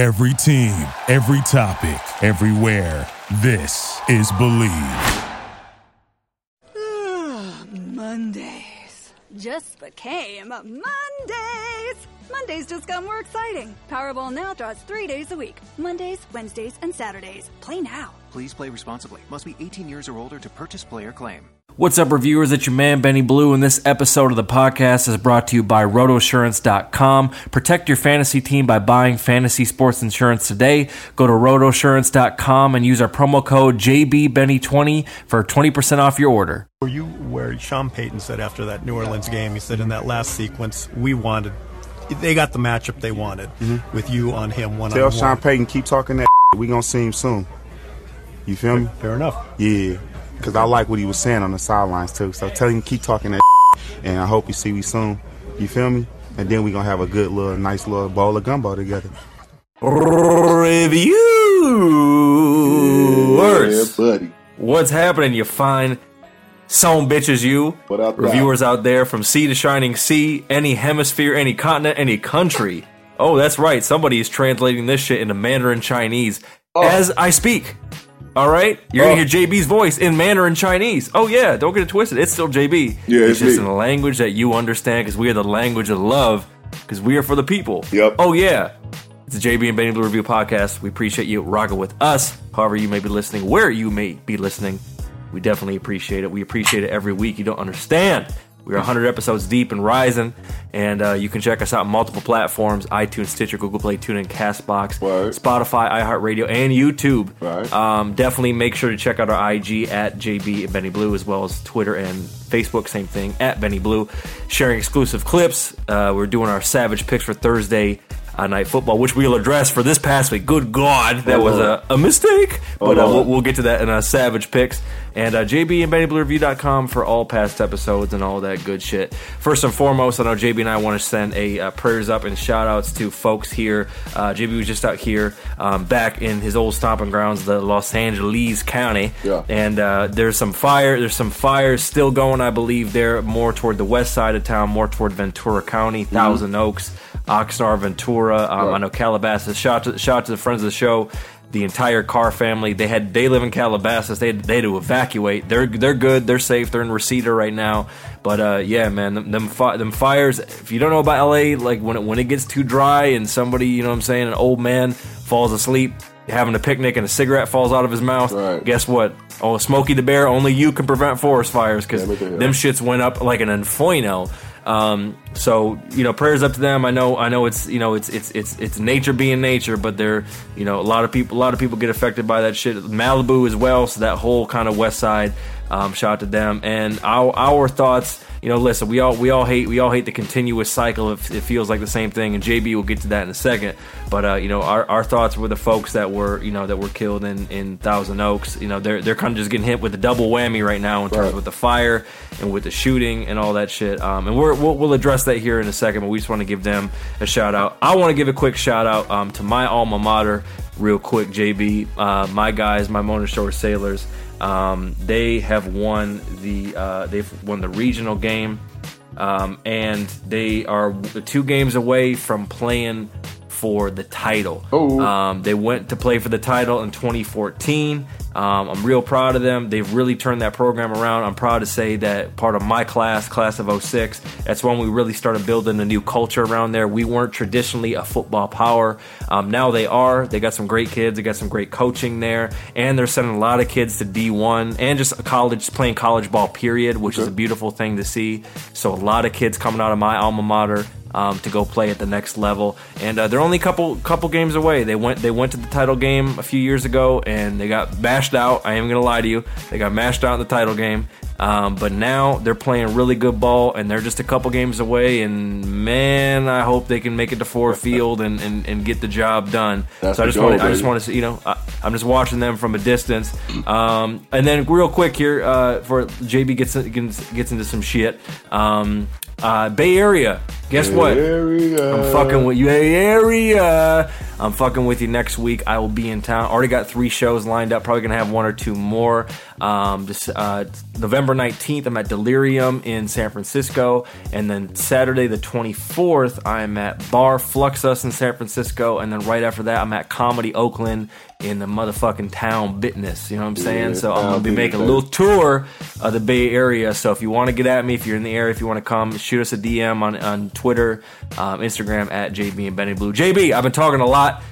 Every team, every topic, everywhere. This is Believe. Mondays just became Mondays. Mondays just got more exciting. Powerball now draws three days a week Mondays, Wednesdays, and Saturdays. Play now. Please play responsibly. Must be 18 years or older to purchase player claim. What's up, reviewers? It's your man, Benny Blue, and this episode of the podcast is brought to you by RotoSurance.com. Protect your fantasy team by buying fantasy sports insurance today. Go to RotoSurance.com and use our promo code JBBenny20 for 20% off your order. Were you where Sean Payton said after that New Orleans game, he said in that last sequence, we wanted, they got the matchup they wanted mm-hmm. with you on him one Tell on Sean one. Payton keep talking that. We gonna see him soon. You feel me? Fair enough. Yeah, because I like what he was saying on the sidelines too. So tell him keep talking that, and I hope you see me soon. You feel me? And then we gonna have a good little, nice little bowl of gumbo together. Reviewers! buddy. What's happening, you fine son bitches, you? Without doubt. Reviewers out there from sea to shining sea, any hemisphere, any continent, any country. Oh, that's right. Somebody is translating this shit into Mandarin Chinese oh. as I speak. All right, you're Oh. gonna hear JB's voice in Mandarin Chinese. Oh yeah, don't get it twisted. It's still JB. Yeah, it's it's just me. in a language that you understand because we are the language of love because we are for the people. Yep. Oh yeah. It's the JB and Benny Blue Review Podcast. We appreciate you rocking with us. However, you may be listening, where you may be listening, we definitely appreciate it. We appreciate it every week. You don't understand. We're 100 episodes deep and rising, and uh, you can check us out on multiple platforms iTunes, Stitcher, Google Play, TuneIn, Castbox, Word. Spotify, iHeartRadio, and YouTube. Right. Um, definitely make sure to check out our IG at JB and Benny Blue, as well as Twitter and Facebook, same thing, at Benny Blue. Sharing exclusive clips. Uh, we're doing our Savage picks for Thursday uh, Night Football, which we'll address for this past week. Good God, that was a, a mistake. But uh, we'll, we'll get to that in our Savage picks. And uh, JB and BennyBlueReview.com for all past episodes and all that good shit. First and foremost, I know JB and I want to send a uh, prayers up and shout outs to folks here. Uh, JB was just out here um, back in his old stomping grounds, the Los Angeles County. Yeah. And uh, there's some fire. There's some fires still going, I believe, there more toward the west side of town, more toward Ventura County, Thousand Oaks, Oxnard, Ventura. Um, Right. I know Calabasas. Shout to, shout to the friends of the show. The entire Carr family. They had they live in Calabasas. They had, they had to evacuate. They're they're good. They're safe. They're in Reseda right now. But uh, yeah, man, them them, fi- them fires. If you don't know about LA, like when it, when it gets too dry and somebody, you know, what I'm saying, an old man falls asleep having a picnic and a cigarette falls out of his mouth. Right. Guess what? Oh, Smokey the Bear. Only you can prevent forest fires because Yeah, look at him. them shits went up like an inferno. Um, so you know, prayers up to them. I know, I know it's you know, it's it's it's it's nature being nature, but they're you know, a lot of people, a lot of people get affected by that shit. Malibu as well, so that whole kind of west side. Um, shout out to them and our our thoughts. You know, listen, we all we all hate we all hate the continuous cycle. If it feels like the same thing, and JB will get to that in a second. But uh, you know, our, our thoughts were the folks that were you know that were killed in, in Thousand Oaks. You know, they're they're kind of just getting hit with a double whammy right now in terms Right. with the fire and with the shooting and all that shit. Um, and we're, we'll, we'll address that here in a second. But we just want to give them a shout out. I want to give a quick shout out um, to my alma mater, real quick, JB. Uh, my guys, my Mona Shores Sailors. Um, they have won the uh, they've won the regional game, um, and they are two games away from playing for the title. Oh. Um, they went to play for the title in 2014. Um, I'm real proud of them. They've really turned that program around. I'm proud to say that part of my class, class of 06, that's when we really started building a new culture around there. We weren't traditionally a football power. Um, now they are. They got some great kids. They got some great coaching there, and they're sending a lot of kids to D1 and just a college playing college ball. Period, which is a beautiful thing to see. So a lot of kids coming out of my alma mater um, to go play at the next level. And uh, they're only a couple couple games away. They went they went to the title game a few years ago and they got mashed out. I am gonna lie to you, they got mashed out in the title game. Um, but now they're playing really good ball and they're just a couple games away. And man, I hope they can make it to Ford Field and, and, and get the job done. That's so I just want I just want to see you know I, I'm just watching them from a distance. Um, and then real quick here uh, for JB gets gets, gets into some shit. Um, uh, Bay Area Guess what? Area. I'm fucking with you, Bay area. I'm fucking with you next week. I will be in town. Already got three shows lined up. Probably gonna have one or two more. Um, just uh, November 19th, I'm at Delirium in San Francisco, and then Saturday the 24th, I'm at Bar Fluxus in San Francisco, and then right after that, I'm at Comedy Oakland in the motherfucking town business. You know what I'm saying? Yeah, so I'm gonna be making a little tour of the Bay Area. So if you want to get at me, if you're in the area, if you want to come, shoot us a DM on, on Twitter, um, Instagram at JB and Benny Blue. JB, I've been talking a lot.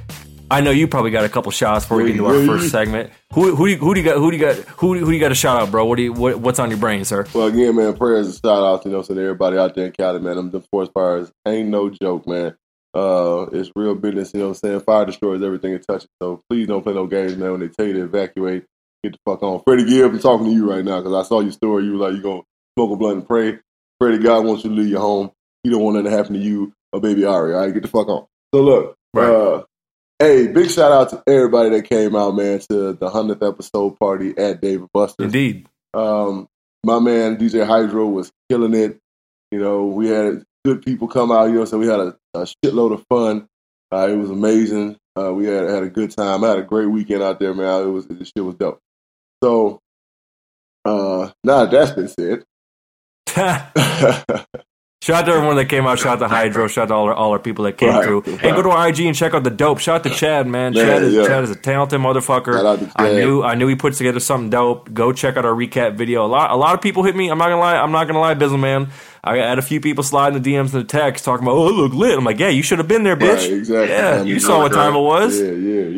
I know you probably got a couple shots before we get into our first segment. Who who do you, who do you got? Who do you got? Who who do you got a shout out, bro? What do you what, what's on your brain, sir? Well, again, man, prayers and shout outs, you know, to everybody out there in Cali, man. Them the forest fires ain't no joke, man. Uh, it's real business, you know what I'm saying? Fire destroys everything it touches. So please don't play no games, man. When they tell you to evacuate, get the fuck on. Freddie Gibb, I'm talking to you right now because I saw your story. You were like, you're going to smoke a blunt and pray. Freddie, God wants you to leave your home. He don't want nothing to happen to you or baby Ari. All right, get the fuck on. So look, Right. uh, hey, big shout out to everybody that came out, man, to the 100th episode party at Dave and Buster's. Indeed. Um, my man DJ Hydro was killing it. You know, we had good people come out. You know, so we had a, a shitload of fun. Uh, it was amazing. Uh, we had had a good time. I had a great weekend out there, man. It was the shit was dope. So, uh, now that that's been said, Shout out to everyone that came out. Shout out to Hydro. Shout out to all our, all our people that came Right, through. right. And go to our IG and check out the dope. Shout out to Chad, man. Man, Chad is yeah. Chad is a talented motherfucker. Shout out to I knew I knew he put together something dope. Go check out our recap video. A lot a lot of people hit me. I'm not gonna lie. I'm not gonna lie, Bizzle man. I had a few people sliding the DMs and the text talking about, oh, it look lit. I'm like, yeah, you should have been there, bitch. Right, exactly. Yeah, mean, you saw what time it was. Yeah, yeah, yeah.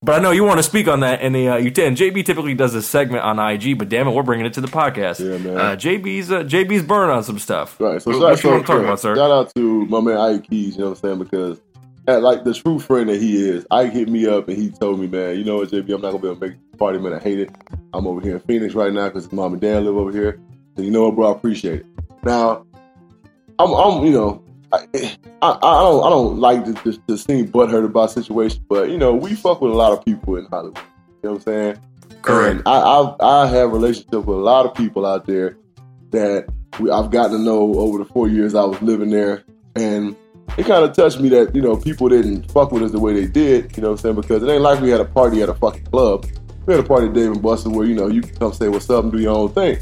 But I know you want to speak on that, and the, uh, you did. And JB typically does this segment on IG, but damn it, we're bringing it to the podcast. Yeah, man. Uh, JB's uh, JB's burn on some stuff. Right. So What- shout, what you to so, about, sir? Shout out to my man Ike Keys, you know what I'm saying? Because uh, like the true friend that he is, Ike hit me up and he told me, man, you know what, JB, I'm not gonna be able to make the party, man. I hate it. I'm over here in Phoenix right now because mom and dad live over here. So you know what, bro, I appreciate it. Now, I'm, I'm, you know, I, I, I don't, I don't like to, to, to seem butthurt about situation, but you know, we fuck with a lot of people in Hollywood. You know what I'm saying? Correct. And I, I, I have relationships with a lot of people out there that we, I've gotten to know over the four years I was living there, and it kind of touched me that you know people didn't fuck with us the way they did. You know what I'm saying? Because it ain't like we had a party at a fucking club. We had a party at Dave and Buster where you know you can come say what's up and do your own thing.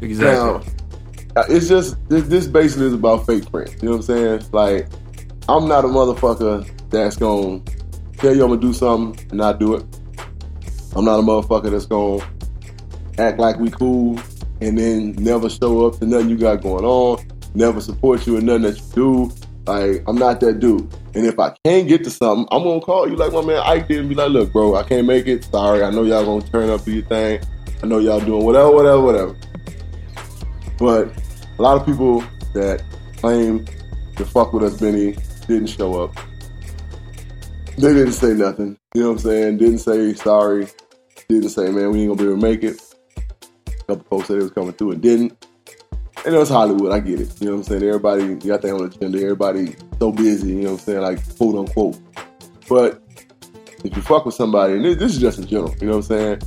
Exactly. Now, Uh, it's just this, this basically is about fake friends. You know what I'm saying? Like, I'm not a motherfucker that's gonna tell you I'm gonna do something and not do it. I'm not a motherfucker that's gonna act like we cool and then never show up to nothing you got going on, never support you in nothing that you do. Like, I'm not that dude. And if I can't get to something, I'm gonna call you like my man Ike did and be like, look, bro, I can't make it. Sorry, I know y'all gonna turn up for your thing. I know y'all doing whatever, whatever, whatever. But a lot of people that claim to fuck with us, Benny, didn't show up. They didn't say nothing. You know what I'm saying? Didn't say sorry. Didn't say, man, we ain't gonna be able to make it. A couple folks said it was coming through and didn't. And it was Hollywood, I get it. You know what I'm saying? Everybody got their own agenda. Everybody so busy, you know what I'm saying? Like, quote unquote. But if you fuck with somebody, and this, this is just in general, you know what I'm saying?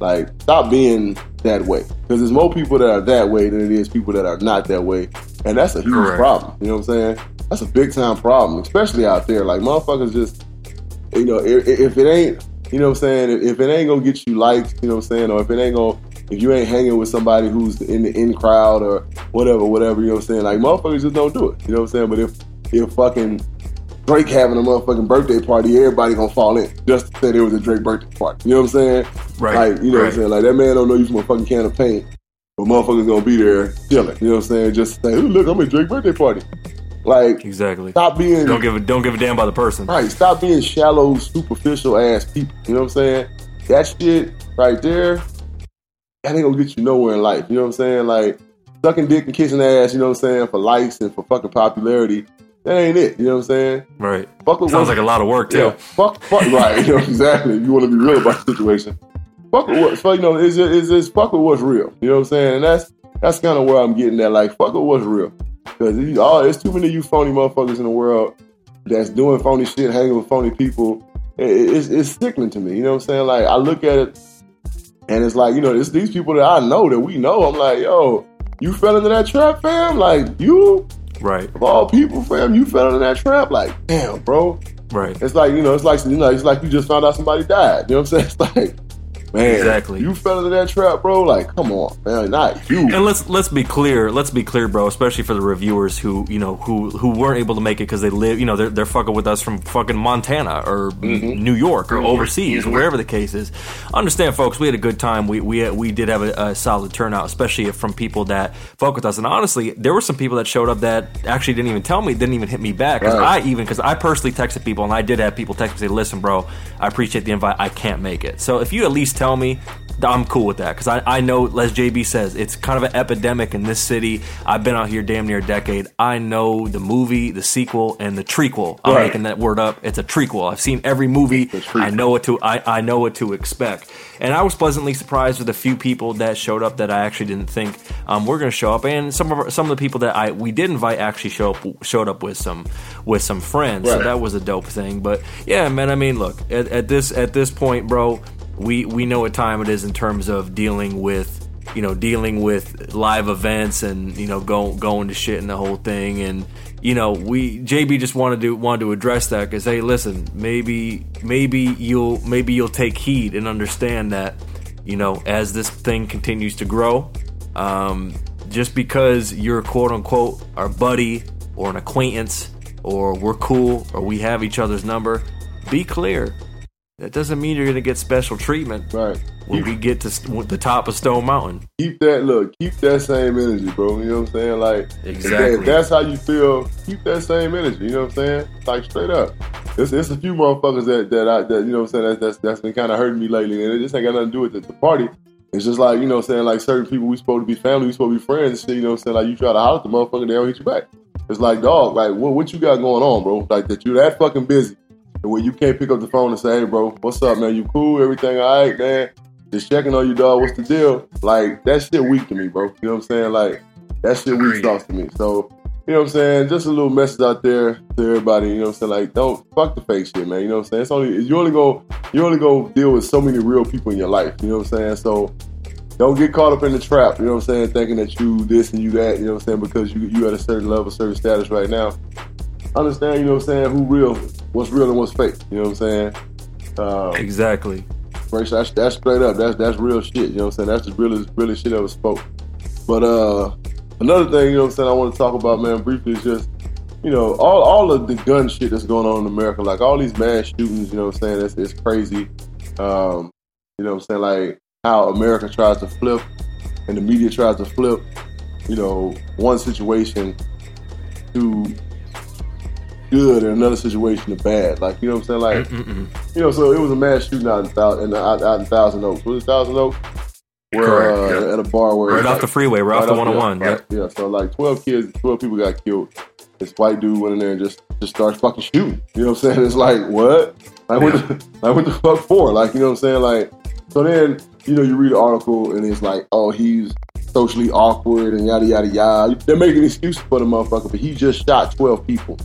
Like, stop being that way. Because there's more people that are that way than it is people that are not that way. And that's a huge Correct. problem. You know what I'm saying? That's a big time problem, especially out there. Like, motherfuckers just, you know, if, if it ain't, you know what I'm saying? If, if it ain't gonna get you likes, you know what I'm saying? Or if it ain't gonna, if you ain't hanging with somebody who's in the in crowd or whatever, whatever, you know what I'm saying? Like, motherfuckers just don't do it. You know what I'm saying? But if, if fucking Drake having a motherfucking birthday party, everybody gonna fall in just to say there was a Drake birthday party. You know what I'm saying? Right, Like, you know what. I'm saying? Like that man don't know you from a fucking can of paint, but motherfuckers gonna be there chilling. You know what I'm saying? Just say, look, I'm at Drake birthday party." Like, exactly. stop being Don't give a don't give a damn about the person. right. Stop being shallow, superficial ass people. You know what I'm saying? That shit right there, that ain't gonna get you nowhere in life. You know what I'm saying? Like sucking dick and kissing ass. You know what I'm saying? For likes and for fucking popularity. That ain't it. You know what I'm saying? Right. Fuck with Sounds like a lot of work too. Yeah, fuck, fuck, right? You know exactly. You want to be real about the situation, fuck with what. So you know, is is is fuck with what's real? You know what I'm saying? And that's that's kind of where I'm getting at. Like, fuck with what's real, because all oh, there's too many of you phony motherfuckers in the world that's doing phony shit, hanging with phony people. It, it- it's, it's sickening to me. You know what I'm saying? Like, I look at it, and it's like, you know, it's these people that I know that we know. I'm like, yo, you fell into that trap, fam? Like, you Right. Of all people, fam, you fell in that trap. Like, damn, bro. Right. It's like you know, it's like you know, it's like you just found out somebody died. You know what I'm saying? It's like, man, Exactly. You fell into that trap, bro. Like, come on, man, not you. And let's let's be clear. Let's be clear, bro. Especially for the reviewers who you know who who weren't able to make it because they live. You know, they're they're fucking with us from fucking Montana or Mm-hmm. New York or overseas, wherever the case is. Understand, folks. We had a good time. We we we did have a, a solid turnout, especially from people that fuck with us. And honestly, there were some people that showed up that actually didn't even tell me, didn't even hit me back. Because Right. I even because I personally texted people and I did have people text me say, "Listen, bro, I appreciate the invite. I can't make it." So if you at least tell me. I'm cool with that because I, I know, as JB says, it's kind of an epidemic in this city. I've been out here damn near a decade. I know the movie, the sequel, and the trequel. I'm Right. making that word up. It's a trequel. I've seen every movie. I know what to I, I know what to expect. And I was pleasantly surprised with a few people that showed up that I actually didn't think um, were going to show up, and some of our, some of the people that I we did invite actually show up showed up with some with some friends. So that was a dope thing. But yeah, man. I mean, look at, at this at this point, bro. We we know what time it is in terms of dealing with you know dealing with live events and you know go, going to shit and the whole thing. And you know we JB just wanted to wanted to address that because hey listen maybe maybe you'll maybe you'll take heed and understand that you know as this thing continues to grow um, just because you're quote unquote our buddy or an acquaintance or we're cool or we have each other's number be clear that doesn't mean you're gonna get special treatment right. when we get to the top of Stone Mountain. keep that look, keep that same energy, bro. You know what I'm saying? Like Exactly. If that's how you feel, keep that same energy. You know what I'm saying? Like straight up. It's, there's a few motherfuckers that that I that you know what I'm saying that's that's, that's been kind of hurting me lately, and it just ain't got nothing to do with the, the party. It's just like you know what I'm saying like certain people we supposed to be family, we supposed to be friends. Shit, you know what I'm saying? Like you try to holler at the motherfucker, they don't hit you back. It's like dog, like what what you got going on, bro? Like that you that fucking busy. And when you can't pick up the phone and say, hey, bro, what's up, man? You cool? Everything all right, man? Just checking on you, dog. What's the deal? Like, that shit weak to me, bro. You know what I'm saying? Like, that shit weak sauce to me. So, you know what I'm saying? Just a little message out there to everybody, you know what I'm saying? Like, don't fuck the fake shit, man. You know what I'm saying? It's only you only go you only go deal with so many real people in your life. You know what I'm saying? So don't get caught up in the trap, you know what I'm saying, thinking that you this and you that, you know what I'm saying, because you you at a certain level, certain status right now. Understand, you know what I'm saying, who real, what's real and what's fake. You know what I'm saying? Um, Exactly. Right, so that's, that's straight up. That's that's real shit. You know what I'm saying? That's the realest, realest shit ever spoke. But uh, another thing, you know what I'm saying, I want to talk about, man, briefly is just, you know, all, all of the gun shit that's going on in America, like all these mass shootings, you know what I'm saying, it's, it's crazy. Um, you know what I'm saying, like how America tries to flip and the media tries to flip, you know, one situation to good and another situation to bad. Like, you know what I'm saying? Like, Mm-mm-mm. you know, so it was a mass shooting out in, Thou- in, out, out in Thousand Oaks. Was it Thousand Oaks? Where, Correct, uh, yeah. At a bar where Right off the freeway, right off the off- 101. Yeah, yeah, so like twelve kids, twelve people got killed. This white dude went in there and just just started fucking shooting. You know what I'm saying? It's like what? Like what? The, like what the fuck for? Like you know what I'm saying? Like so then you know you read the article and it's like oh he's socially awkward and yada yada yada. They're making excuses for the motherfucker, but he just shot twelve people.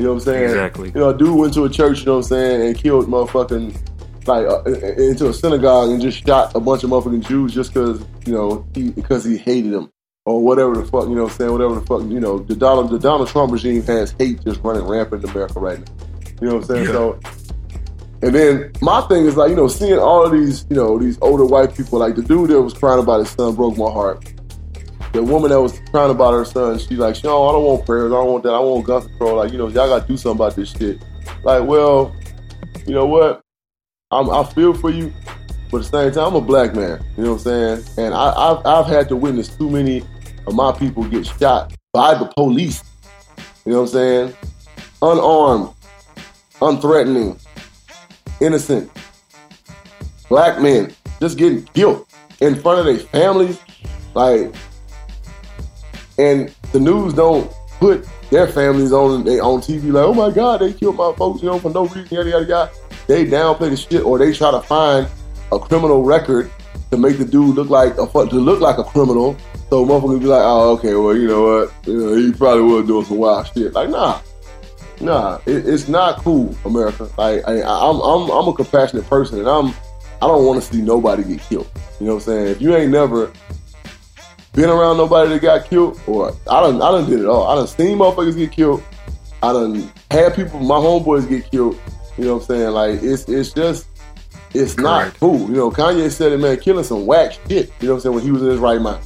You know what I'm saying? Exactly. You know, a dude went to a church. You know what I'm saying, and killed motherfucking like uh, into a synagogue and just shot a bunch of motherfucking Jews just because you know he because he hated them or whatever the fuck you know what I'm saying whatever the fuck you know the Donald the Donald Trump regime has hate just running rampant in America right now. You know what I'm saying? Yeah. So. And then my thing is like, you know, seeing all of these, you know, these older white people, like the dude that was crying about his son broke my heart. The woman that was crying about her son, she's like, no, I don't want prayers, I don't want that, I want gun control. Like, you know, y'all gotta do something about this shit. Like, well, you know what? I'm, I feel for you, but at the same time, I'm a black man. You know what I'm saying? And I, I've, I've had to witness too many of my people get shot by the police. You know what I'm saying? Unarmed, unthreatening, innocent black men just getting killed in front of their families. Like, and the news don't put their families on they on TV like, oh my God, they killed my folks, you know, for no reason, yada yada yada. They downplay the shit, or they try to find a criminal record to make the dude look like a to look like a criminal. So motherfuckers be like, oh, okay, well, you know what, you know, he probably was doing some wild shit. Like, nah, nah, it, it's not cool, America. Like, I, I'm, I'm, I'm a compassionate person, and I'm, I don't want to see nobody get killed. You know what I'm saying? If you ain't never been around nobody that got killed, or I don't I don't did it all. I don't seen motherfuckers get killed. I don't had people, my homeboys get killed. You know what I'm saying? Like it's it's just it's not cool. You know, Kanye said it, man, killing some whack shit. You know what I'm saying? When he was in his right mind,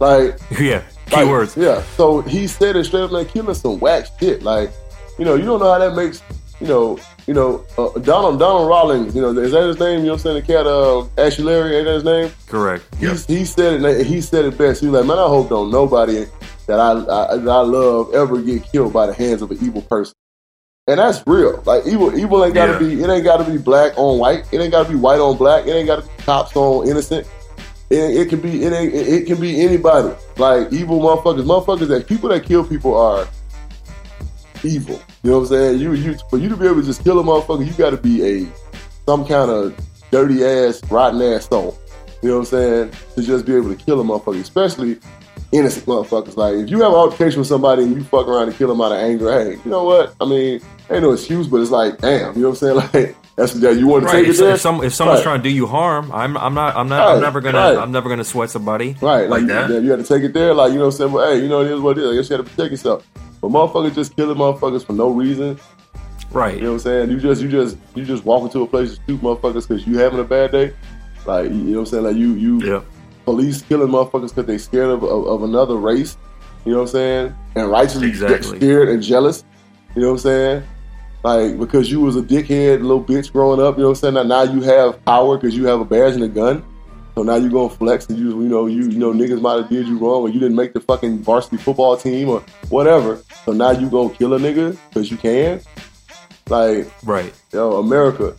like Yeah, like, keywords. Yeah. So he said it straight up, man, killing some whack shit. Like, you know, you don't know how that makes, you know, you know, uh, Donald Donald Rollins. You know, is that his name? You know, what I'm saying the cat, uh, Ashley Larry, ain't that his name? Correct. Yep. He, he said it. He said it best. He was like, man, I hope don't nobody that I, I that I love ever get killed by the hands of an evil person. And that's real. Like evil, evil ain't gotta Yeah. be. It ain't gotta be black on white. It ain't gotta be white on black. It ain't gotta be cops on innocent. It, it can be. It ain't. It, it can be anybody. Like evil motherfuckers. Motherfuckers that people that kill people are evil. You know what I'm saying? You you for you to be able to just kill a motherfucker, you got to be a some kind of dirty ass, rotten ass soul. You know what I'm saying? To just be able to kill a motherfucker, especially innocent motherfuckers. Like if you have an altercation with somebody and you fuck around and kill them out of anger, hey, you know what? I mean, ain't no excuse, but it's like, damn, you know what I'm saying? Like that's that you want to Right. take it If, there. if, some, if someone's Right. trying to do you harm, I'm I'm not I'm not Right, I'm never gonna. I'm never gonna sweat somebody Right, like like, that. you had to take it there, like you know, what I'm saying, well, hey, you know, it is what it is. I guess you had to protect yourself. But motherfuckers just killing motherfuckers for no reason. Right. You know what I'm saying? You just, you just, you just walk into a place to shoot motherfuckers because you having a bad day. Like you know what I'm saying? Like you, you Yeah. Police killing motherfuckers because they scared of, of, of another race. You know what I'm saying? And righteously Exactly. scared and jealous. You know what I'm saying? Like because you was a dickhead little bitch growing up. You know what I'm saying? Now, now you have power because you have a badge and a gun. So now you gonna flex and you you know you you know niggas might have did you wrong or you didn't make the fucking varsity football team or whatever. So now you gonna kill a nigga because you can. Like Right. yo, America,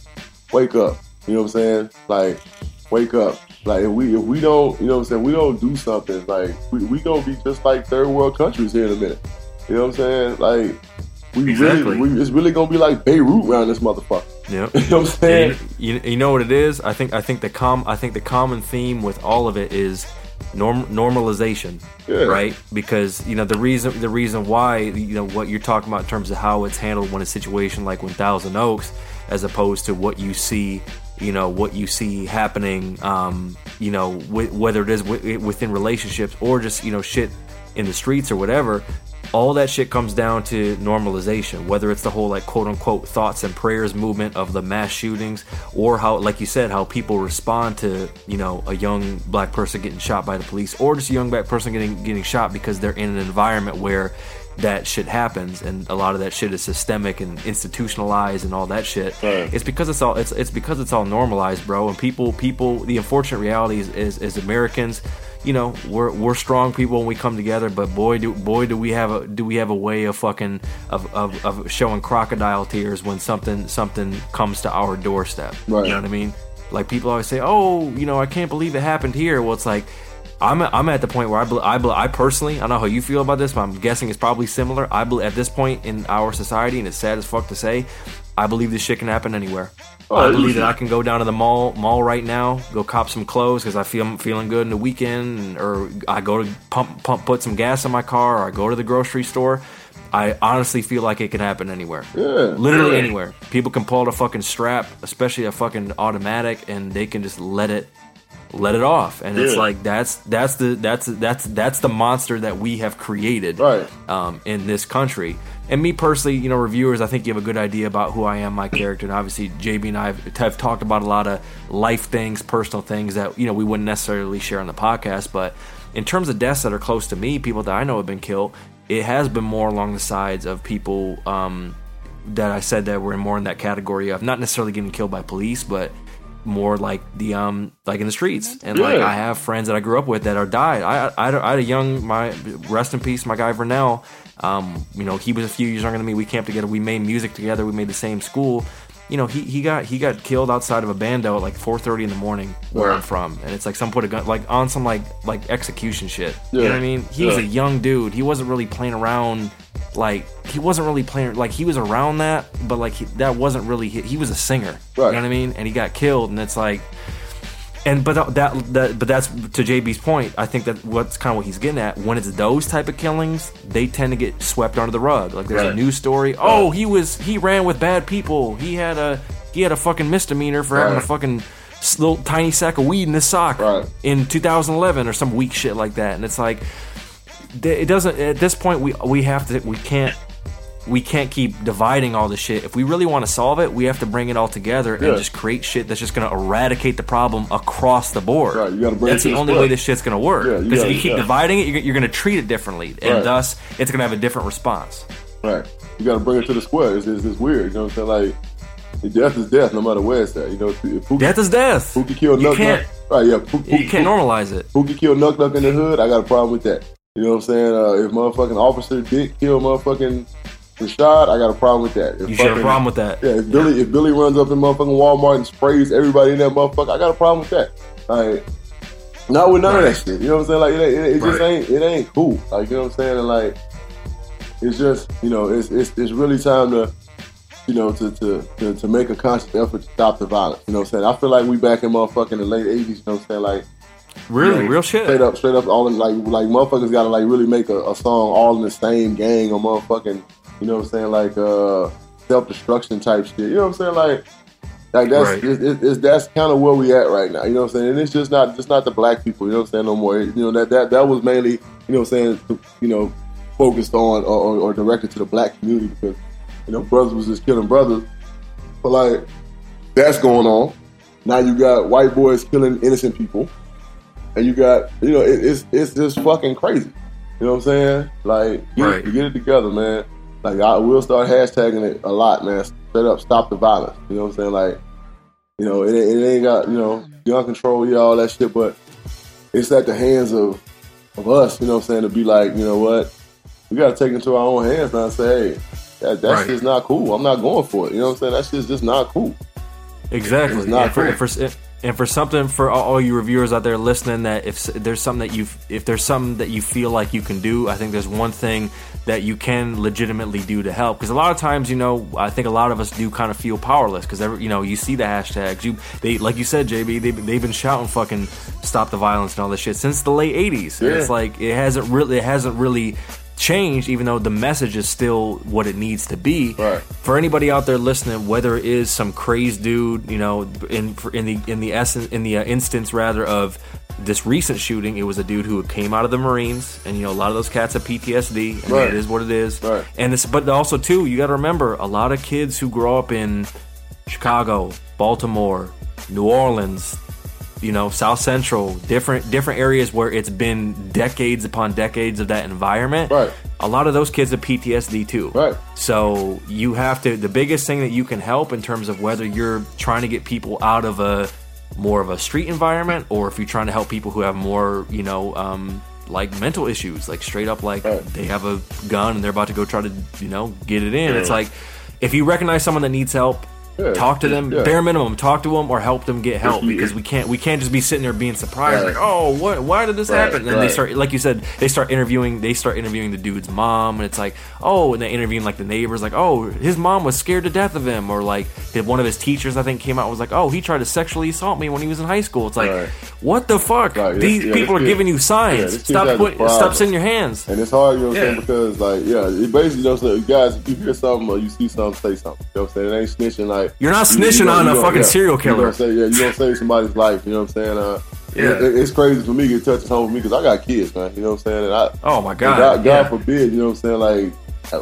wake up. You know what I'm saying? Like, wake up. Like if we if we don't, you know what I'm saying, we don't do something, like we we gonna be just like third world countries here in a minute. You know what I'm saying? Like we Exactly. really we, it's really gonna be like Beirut around this motherfucker. Yep. You know what I'm saying? You, you know what it is? I think I think the com I think the common theme with all of it is norm normalization, Yeah. right? Because you know the reason the reason why you know what you're talking about in terms of how it's handled when a situation like when Thousand Oaks, as opposed to what you see, you know what you see happening, um, you know whether it is wi- within relationships or just you know shit in the streets or whatever all that shit comes down to normalization. Whether it's the whole like quote unquote thoughts and prayers movement of the mass shootings or how like you said how people respond to you know a young black person getting shot by the police or just a young black person getting getting shot because they're in an environment where that shit happens and a lot of that shit is systemic and institutionalized and all that shit Right. it's because it's all it's, it's because it's all normalized bro and people people the unfortunate reality is is, is americans you know we're we're strong people when we come together but boy do boy do we have a do we have a way of fucking of, of, of showing crocodile tears when something something comes to our doorstep Right. you know what i mean like people always say oh you know i can't believe it happened here well it's like I'm, I'm at the point where I, bel I, bel I personally, I don't know how you feel about this, but I'm guessing it's probably similar. I believe at this point in our society, and it's sad as fuck to say, I believe this shit can happen anywhere. Oh, I believe that I can go down to the mall mall right now, go cop some clothes because I feel I'm feeling good in the weekend, or I go to pump pump put some gas in my car, or I go to the grocery store. I honestly feel like it can happen anywhere. Yeah. Literally anywhere. People can pull out a fucking strap, especially a fucking automatic, and they can just let it let it off. And it's like that's that's the that's that's that's the monster that we have created Right. um, in this country. And me personally, you know, reviewers, I think you have a good idea about who I am, my character, and obviously JB and I have, have talked about a lot of life things, personal things that you know we wouldn't necessarily share on the podcast. But in terms of deaths that are close to me, people that I know have been killed, it has been more along the sides of people um, that I said that were more in that category of not necessarily getting killed by police, but more like the um like in the streets and like I have friends that I grew up with that are died. I I, I had a young my rest in peace my guy Vernell. Um, you know he was a few years younger than me. We camped together. We made music together. We made the same school. You know he, he got he got killed outside of a bando at like 4:30 in the morning where I'm from, and it's like some put a gun like on some like like execution shit. You know what I mean? He was a young dude. He wasn't really playing around. Like he wasn't really playing. Like he was around that, but like he, that wasn't really. He, he was a singer. right. You know what I mean? And he got killed, and it's like, and but that, that but that's to JB's point. I think that what's kind of what he's getting at. When it's those type of killings, they tend to get swept under the rug. Like there's a Right. news story. Oh, he was he ran with bad people. He had a he had a fucking misdemeanor for having a fucking little tiny sack of weed in his sock in 2011 or some weak shit like that. And it's like, it doesn't. At this point, we we have to. We can't. We can't keep dividing all this shit. If we really want to solve it, we have to bring it all together and just create shit that's just going to eradicate the problem across the board. Right, you gotta bring it That's the only way this shit's going to work. Because gotta- if you keep yeah. dividing it, you're, you're going to treat it differently, and Right. thus it's going to have a different response. Right. You got to bring it to the square. It's, it's, it's weird. You know what I'm saying? Like, death is death, no matter where it's at. You know, if Pookie, Death is death. Pookie killed You Nuck can't- Nuck. Right, yeah. Pookie, You can't normalize it. Pookie killed Nuck Nuck in the hood. I got a problem with that. You know what I'm saying? Uh, if motherfucking Officer Dick killed motherfucking Rashad, I got a problem with that. If You have a problem with that. Yeah, if Billy if Billy runs up in motherfucking Walmart and sprays everybody in that motherfucker, I got a problem with that. Like, not with none of that shit. You know what I'm saying? Like, it, it, it just ain't it ain't cool. Like, you know what I'm saying? And like, it's just you know, it's it's it's really time to. You know, to, to, to, to make a conscious effort to stop the violence. You know what I'm saying? I feel like we back in motherfucking the late 80s, you know what I'm saying? Like, Really, you know, real shit. Straight up, straight up, all in like like motherfuckers got to like really make a, a song all in the same gang or motherfucking, you know what I'm saying, like uh self destruction type shit. You know what I'm saying, like. Like that's Right. it's, it's, it's, that's kind of where we at right now. You know what I'm saying? And it's just not just not the black people. You know what I'm saying? No more. You know that that that was mainly you know what I'm saying. You know, focused on or, or, or directed to the black community because you know brothers was just killing brothers. But like that's going on. Now you got white boys killing innocent people and you got you know it, it's it's just fucking crazy. You know what I'm saying? Like get, Right. it, get it together, man. Like I will start hashtagging it a lot, man. Straight up, stop the violence. You know what I'm saying? Like you know it, ain't- it ain't got you know gun control, yeah, all that shit, but it's at the hands of of us. You know what I'm saying? To be like, you know what? We got to take it into our own hands now and say, hey, that that Right. shit's not cool. I'm not going for it. You know what I'm saying? That shit's just not cool. Exactly. It's not for, cool. and, for, and for something for all, you reviewers out there listening, that if there's something that you if there's something that you feel like you can do, I think there's one thing that you can legitimately do to help. Because a lot of times, you know, I think a lot of us do kind of feel powerless because you know you see the hashtags. You they like you said, JB, they they've been shouting fucking stop the violence and all this shit since the late '80s. And Yeah. it's like it hasn't really it hasn't really changed, even though the message is still what it needs to be Right. for anybody out there listening, whether it is some crazed dude, you know, in in the in the essence in the uh, instance rather of this recent shooting, it was a dude who came out of the Marines, and you know a lot of those cats have PTSD, and Right. it is what it is. Right. And it's but also too, you got to remember a lot of kids who grow up in Chicago, Baltimore, New Orleans, you know, South Central, different different areas where it's been decades upon decades of that environment. Right. A lot of those kids have PTSD too. Right. So you have to. The biggest thing that you can help in terms of whether you're trying to get people out of a more of a street environment, or if you're trying to help people who have more, you know, um, like mental issues, like straight up, like Right. they have a gun and they're about to go try to, you know, get it in. It's like if you recognize someone that needs help. Yeah. Talk to them, Yeah. bare minimum. Talk to them or help them get help because we can't we can't just be sitting there being surprised Right. like oh what why did this Right, happen and then they start like you said they start interviewing they start interviewing the dude's mom and it's like oh and they interviewing like the neighbors like oh his mom was scared to death of him or like one of his teachers I think came out and was like oh he tried to sexually assault me when he was in high school it's like Right. what the fuck Right, these yeah, people are giving you signs stop put, stop sitting your hands And it's hard, you know what I'm saying? Because, like, yeah, it basically, you know, guys, if you hear something or you see something, say something. You know what I'm saying? It ain't snitching like. You're not you- you snitching on you a fucking yeah, serial killer. gonna say, yeah, you gonna save somebody's life. You know what I'm saying? Uh, Yeah. it- it- it's crazy for me to get touches home with me because I got kids, man. You know what I'm saying? And I, oh my god, God, God yeah. forbid, you know what I'm saying? Like, I,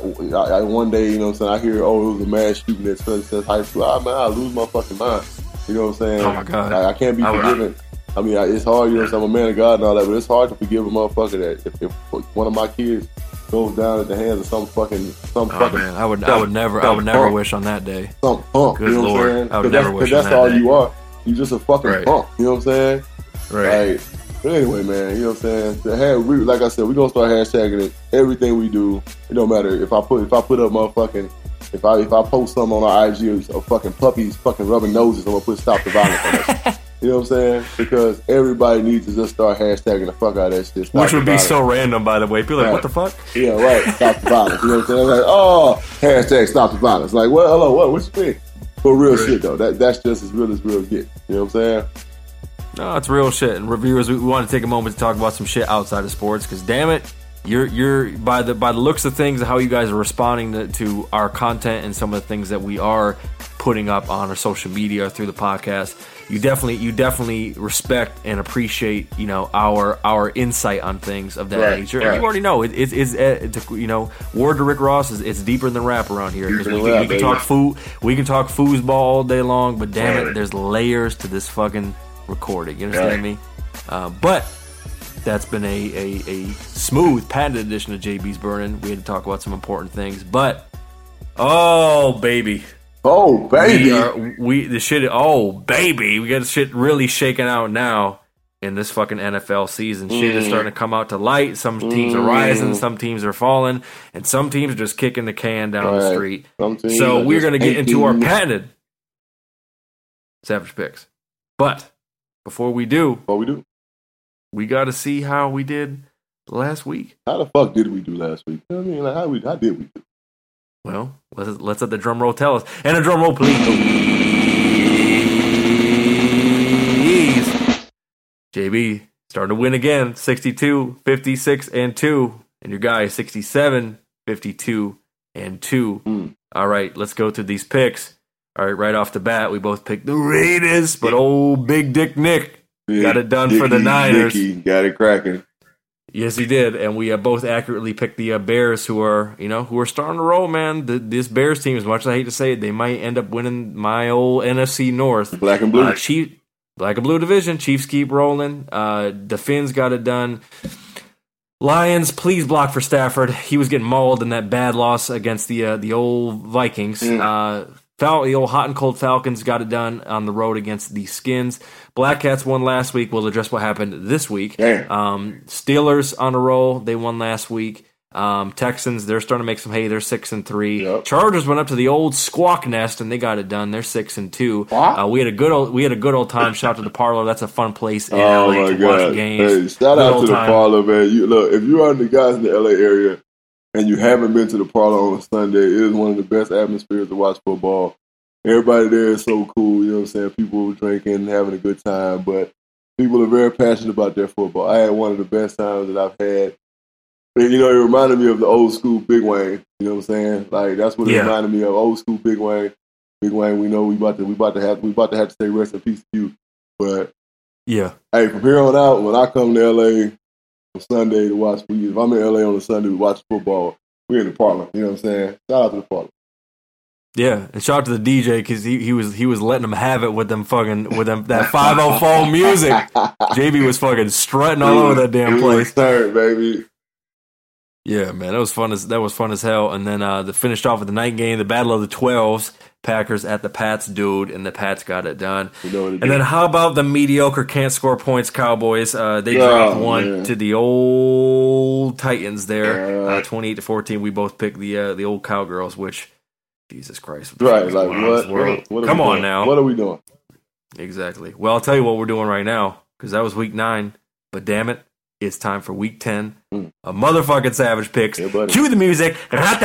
I, one day, you know what I'm saying? I hear, oh, it was a mass shooting at such high school. Ah, man, I lose my fucking mind. You know what I'm saying? Oh, my God. Like, I can't be I forgiven. I mean, I, it's hard, you know what I'm saying? I'm a man of God and all that, but it's hard to forgive a motherfucker that if, if one of my kids goes down at the hands of some fucking, some Oh fucking, man, I would, I would never, I would never wish on that day. some punk. Good you know what Lord. I'm saying? I would never that's, wish 'cause on that's that all day. you are. You just a fucking Right. punk. You know what I'm saying? Right. Like, but anyway, man, you know what I'm saying? We, like I said, we're gonna start hashtagging it. Everything we do, it don't matter if I put if I put up motherfucking if I if I post something on our IG of fucking puppies fucking rubbing noses, I'm gonna put stop the violence on that. You know what I'm saying? Because everybody needs to just start hashtagging the fuck out of that shit. Stop Which would be so random, by the way. People like, Right. what the fuck? Yeah, right. Stop the violence. You know what I'm saying? Like, oh, hashtag stop the violence. Like, what? Hello, what? What you mean? For real shit though. That that's just as real as real get. You know what I'm saying? No, it's real shit. And reviewers, we, we want to take a moment to talk about some shit outside of sports because damn it, you're you're by the by the looks of things, how you guys are responding to, to our content and some of the things that we are putting up on our social media through the podcast. You definitely you definitely respect and appreciate you know our our insight on things of that Right, nature. right. You already know it, it, it's uh, it's you know word to Rick Ross is it's deeper than rap around here. We can, rap, we can talk food, we can talk foosball all day long, but damn it, there's layers to this fucking recording. You understand Right. me? Uh, but that's been a, a, a smooth patented edition of JB's Burning. We had to talk about some important things, but oh baby, Oh, baby. we are we the shit. Oh baby, we got shit really shaking out now in this fucking NFL season. Shit is mm. starting to come out to light. Some teams are rising, mm. some teams are falling, and some teams are just kicking the can down the street. So we're gonna get into our patented savage picks, but before we do, What we do? we got to see how we did last week. How the fuck did we do last week? You know what I mean? Like, how, we, how did we do? Well, let's, let's let the drum roll tell us. And a drum roll, please. JB starting to win again 62, 56, and 2. And your guy 67, 52, and 2. Mm. All right, let's go through these picks. All right, right off the bat, we both picked the Raiders, but old Big Dick Nick got it done for the Niners. Dicky got it cracking. Yes, he did, and we uh, both accurately picked the uh, Bears, who are you know who are starting to roll. Man, the, this Bears team, as much as I hate to say it, they might end up winning my old NFC North. Black and blue. Uh, Chief, Black and Blue division. Chiefs keep rolling. Uh, the Fins got it done. Lions, please block for Stafford. He was getting mauled in that bad loss against the uh, the old Vikings. Uh, Fal- the old hot and cold Falcons got it done on the road against the Skins. Black Cats won last week. We'll address what happened this week. Um, Steelers on a roll. They won last week. Um, Texans, they're starting to make some hay. They're six and three. Yep. Chargers went up to the old squawk nest and they got it done. They're six and two. Uh, we had a good old we had a good old time. Shout out to the parlor. That's a fun place in Oh LA my to watch god! games. Hey, shout Good out to the time. parlor, man. You look if you are the guys in the LA area and you haven't been to the parlor on a Sunday, it is one of the best atmospheres to watch football. Everybody there is so cool. You know what I'm saying? People drinking, having a good time, but people are very passionate about their football. I had one of the best times that I've had. And, you know, it reminded me of the old school Big Wayne. You know what I'm saying? Like that's what it Yeah. reminded me of. Old school Big Wayne. Big Wayne, we know we about to we about to have we about to have to say rest in peace to you. But Yeah, hey, from here on out, when I come to LA Sunday to watch, we, if I'm in LA on a Sunday to watch football, we're in the parlor. You know what I'm saying? Shout out to the parlor. yeah. And shout out to the DJ because he, he was he was letting them have it with them fucking with them that five oh four music. JB was fucking strutting all over that damn place. Turn, baby. Yeah, man, that was fun as that was fun as hell. And then uh, the finished off with the night game, the battle of the twelves. Packers at the Pats, dude, and the Pats got it done. You know And then how about the mediocre can't score points Cowboys? Uh, they Oh, dropped one man. to the old Titans there, uh, twenty eight to fourteen. We both picked the uh, the old Cowgirls, which Jesus Christ, right, like what? what, what Come on doing? now, What are we doing? exactly. Well, I'll tell you what we're doing right now because that was week nine. But damn it, it's time for week ten. Mm. A motherfucking savage picks. Yeah. Cue the music. Yeah,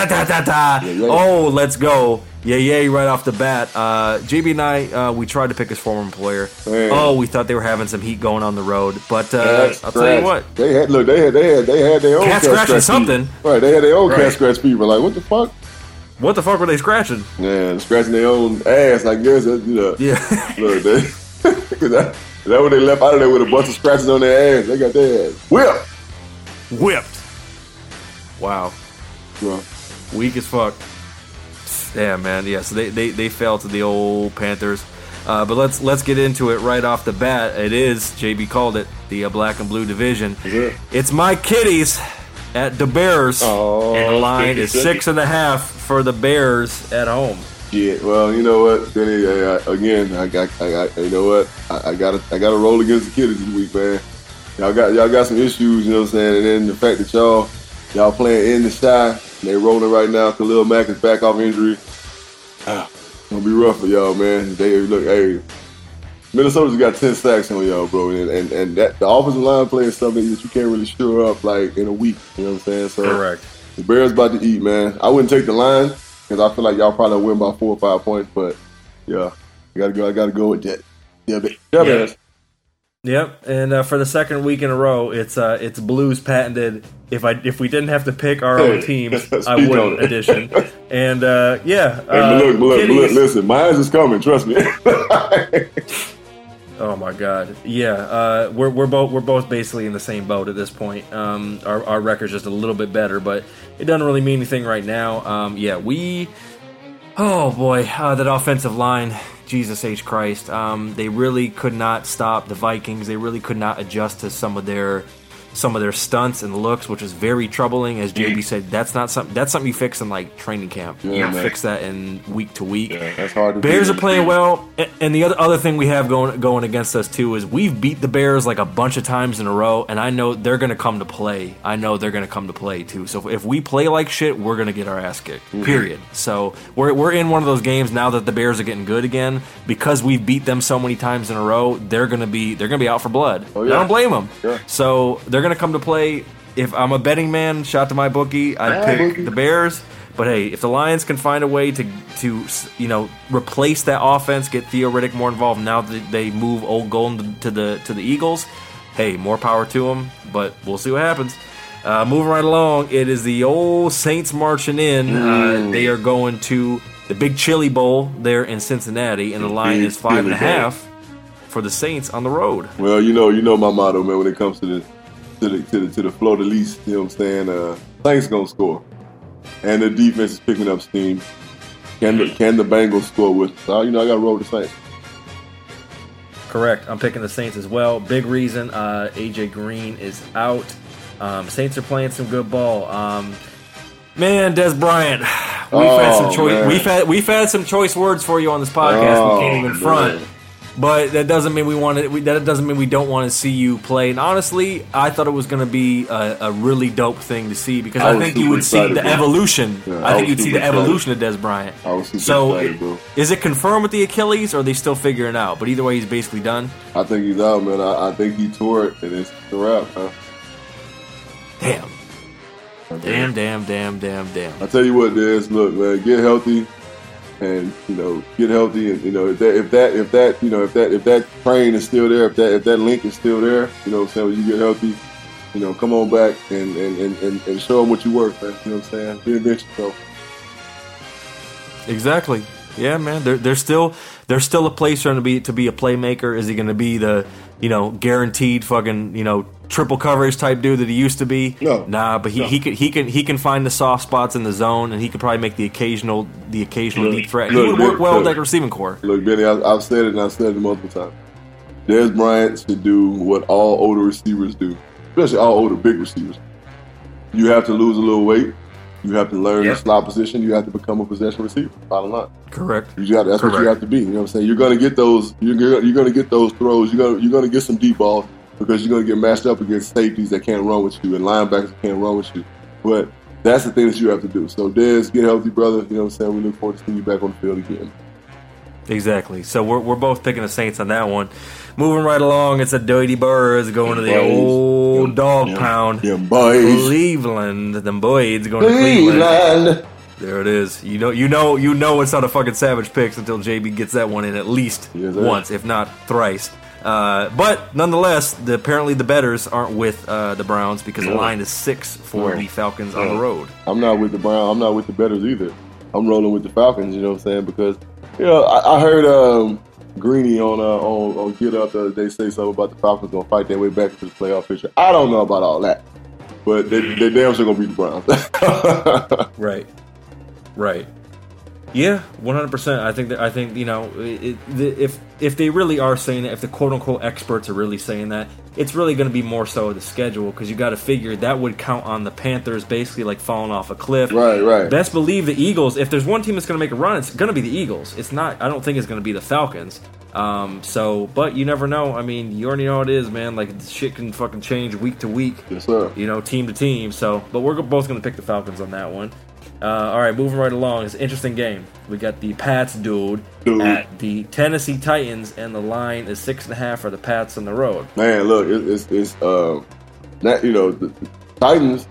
yeah. Oh, let's go. Yeah, yeah, right off the bat. Uh, JB and I, uh, we tried to pick his former employer. Man. Oh, we thought they were having some heat going on the road. But uh, I'll tell you what. They had look, they had they had they had their own Cat cat scratching scratch something. Right, they had their own Right. cat scratch people. Like what the fuck? What the fuck were they scratching? Yeah, scratching their own ass. I guess that's, you know. Yeah. Look, they, that, that when they left out of there with a bunch of scratches on their ass. They got their ass whipped. Whipped. Wow. Weak as fuck. Yeah, man. Yeah, so they, they, they fell to the old Panthers. Uh, but let's let's get into it right off the bat. It is JB called it the uh, black and blue division. Yeah. It's my kitties at the Bears, Oh, and the line is six and a half for the Bears at home. Well, you know what? Then I, I, again, I got, I got, you know what? I, I got, I got to roll against the kiddies this week, man. Y'all got, y'all got some issues, you know what I'm saying? And then the fact that y'all, y'all playing in the Chi, and they rolling right now. Khalil Mack is back off injury. Ah, gonna be rough for y'all, man. They look, hey, Minnesota's got ten sacks on y'all, bro, and and, and that the offensive line playing something that you can't really sure up like in a week. You know what I'm saying? So Correct. the Bears about to eat, man. I wouldn't take the line because I feel like y'all probably win by four or five points. But yeah, I gotta go. I gotta go with that. Yeah, yeah, Yeah. Yep, and uh, for the second week in a row, it's uh, it's Blues patented. If I if we didn't have to pick our own teams, I wouldn't edition. And uh, yeah, Hey, uh, but look, but look, but look, Kitties- listen, mine is coming. Trust me. Oh my god, yeah, uh, we're we're both we're both basically in the same boat at this point. Um, our our record's just a little bit better, but it doesn't really mean anything right now. Um, yeah, we. Oh boy, uh, that offensive line, Jesus H Christ. Um, they really could not stop the Vikings. They really could not adjust to some of their some of their stunts and looks, which is very troubling. As JB said, that's not something that's something you fix in like training camp. Yeah, you don't man. fix that in week to week. Yeah, that's hard Bears are playing well, and the other other thing we have going going against us too is we've beat the Bears like a bunch of times in a row, and I know they're going to come to play. I know they're going to come to play too. So if we play like shit, we're going to get our ass kicked. Mm-hmm. Period. So we're we're in one of those games now that the Bears are getting good again because we've beat them so many times in a row. They're going to be they're going to be out for blood. Oh, I don't blame them. Yeah. So they're going to come to play. If I'm a betting man, shout to my bookie, I'd pick bookie. the Bears. But hey, if the Lions can find a way to to you know replace that offense, get Theo Riddick more involved now that they move Old Golden to the to the Eagles, hey, more power to them. But we'll see what happens. Uh, moving right along, it is the old Saints marching in. Uh, they are going to the Big Chili Bowl there in Cincinnati, and the line Big is five and a Chili Bowl. half for the Saints on the road. Well, you know, you know my motto, man. When it comes to the to the to the, to the floor, the least, you know what I'm saying. Uh, Saints gonna score, and the defense is picking up steam. Can the can the Bengals score with? So, you know, I got to roll with the Saints. Correct. I'm picking the Saints as well. Big reason uh, AJ Green is out. Um, Saints are playing some good ball. Um, man, Dez Bryant, we've had some Oh, choice. We've had we've had some choice words for you on this podcast. Oh, we can't even front. man. But that doesn't mean we want to. We, that doesn't mean we don't want to see you play. And honestly, I thought it was going to be a, a really dope thing to see because I I, think you would see the bro. evolution. Yeah, I I think you'd see the excited. evolution of Dez Bryant. I was super so, excited, is it confirmed with the Achilles, or are they still figuring out? But either way, he's basically done. I think he's out, man. I, I think he tore it, and it's a wrap. Huh? Damn. Damn, damn, damn, damn, damn. I tell you what, Dez. Look, man, get healthy, and you know, get healthy, and you know, if that, if that, if that, you know, if that, if that train is still there, if that, if that link is still there, you know, saying, when you get healthy, you know, come on back and and and, and, show them what you worth, man. You know what I'm saying? Reinvent yourself. Exactly. Yeah, man. There, there's still there's still a place for him to be to be a playmaker. Is he going to be the you know guaranteed fucking you know triple coverage type dude that he used to be? No. Nah, but he, No. he can he can he can find the soft spots in the zone, and he could probably make the occasional the occasional Look, deep threat. look, he would work look, well with look. that receiving core. Look, Benny, I, I've said it and I've said it multiple times. Dez Bryant should do what all older receivers do, especially all older big receivers. You have to lose a little weight. You have to learn Yep. the slot position. You have to become a possession receiver. Bottom line. Correct. You got that's what you have to be. You know what I'm saying? You're gonna get those. You're gonna, you're gonna get those throws. You're gonna you're gonna get some deep balls because you're gonna get matched up against safeties that can't run with you and linebackers that can't run with you. But that's the thing that you have to do. So Dez, get healthy, brother. You know what I'm saying? We look forward to seeing you back on the field again. Exactly. So we're, we're both picking the Saints on that one. Moving right along, it's a Dirty Birds going to the Boys. old Them- dog them- pound. them boys. Cleveland. Them boys going to Cleveland. There it is. You know, you know, you know, it's not a fucking savage picks until JB gets that one in at least Yes, once, if not thrice. Uh, but nonetheless, the, apparently the betters aren't with uh, the Browns because the line is six for No. the Falcons on the road. I'm not with the Brown. I'm not with the betters either. I'm rolling with the Falcons. You know what I'm saying? Because you know I, I heard um, Greeny on uh, on on Get Up the other day say something about the Falcons gonna fight their way back into the playoff picture. I don't know about all that, but they they damn sure gonna beat the Browns. Right. Right. Yeah, one hundred percent. I think that I think you know it, if if they really are saying that, if the quote unquote experts are really saying that, it's really going to be more so the schedule because you got to figure that would count on the Panthers basically like falling off a cliff. Right, right. Best believe the Eagles. If there's one team that's going to make a run, it's going to be the Eagles. It's not. I don't think it's going to be the Falcons. Um. So, but you never know. I mean, you already know how it is, man. Like shit can fucking change week to week yes, sir. you know, team to team. So, but we're both going to pick the Falcons on that one. Uh, all right, moving right along. It's an interesting game. We got the Pats dude, Dude. at the Tennessee Titans, and the line is six and a half for the Pats on the road. Man, look, it, it's it's um, that you know the, Titans,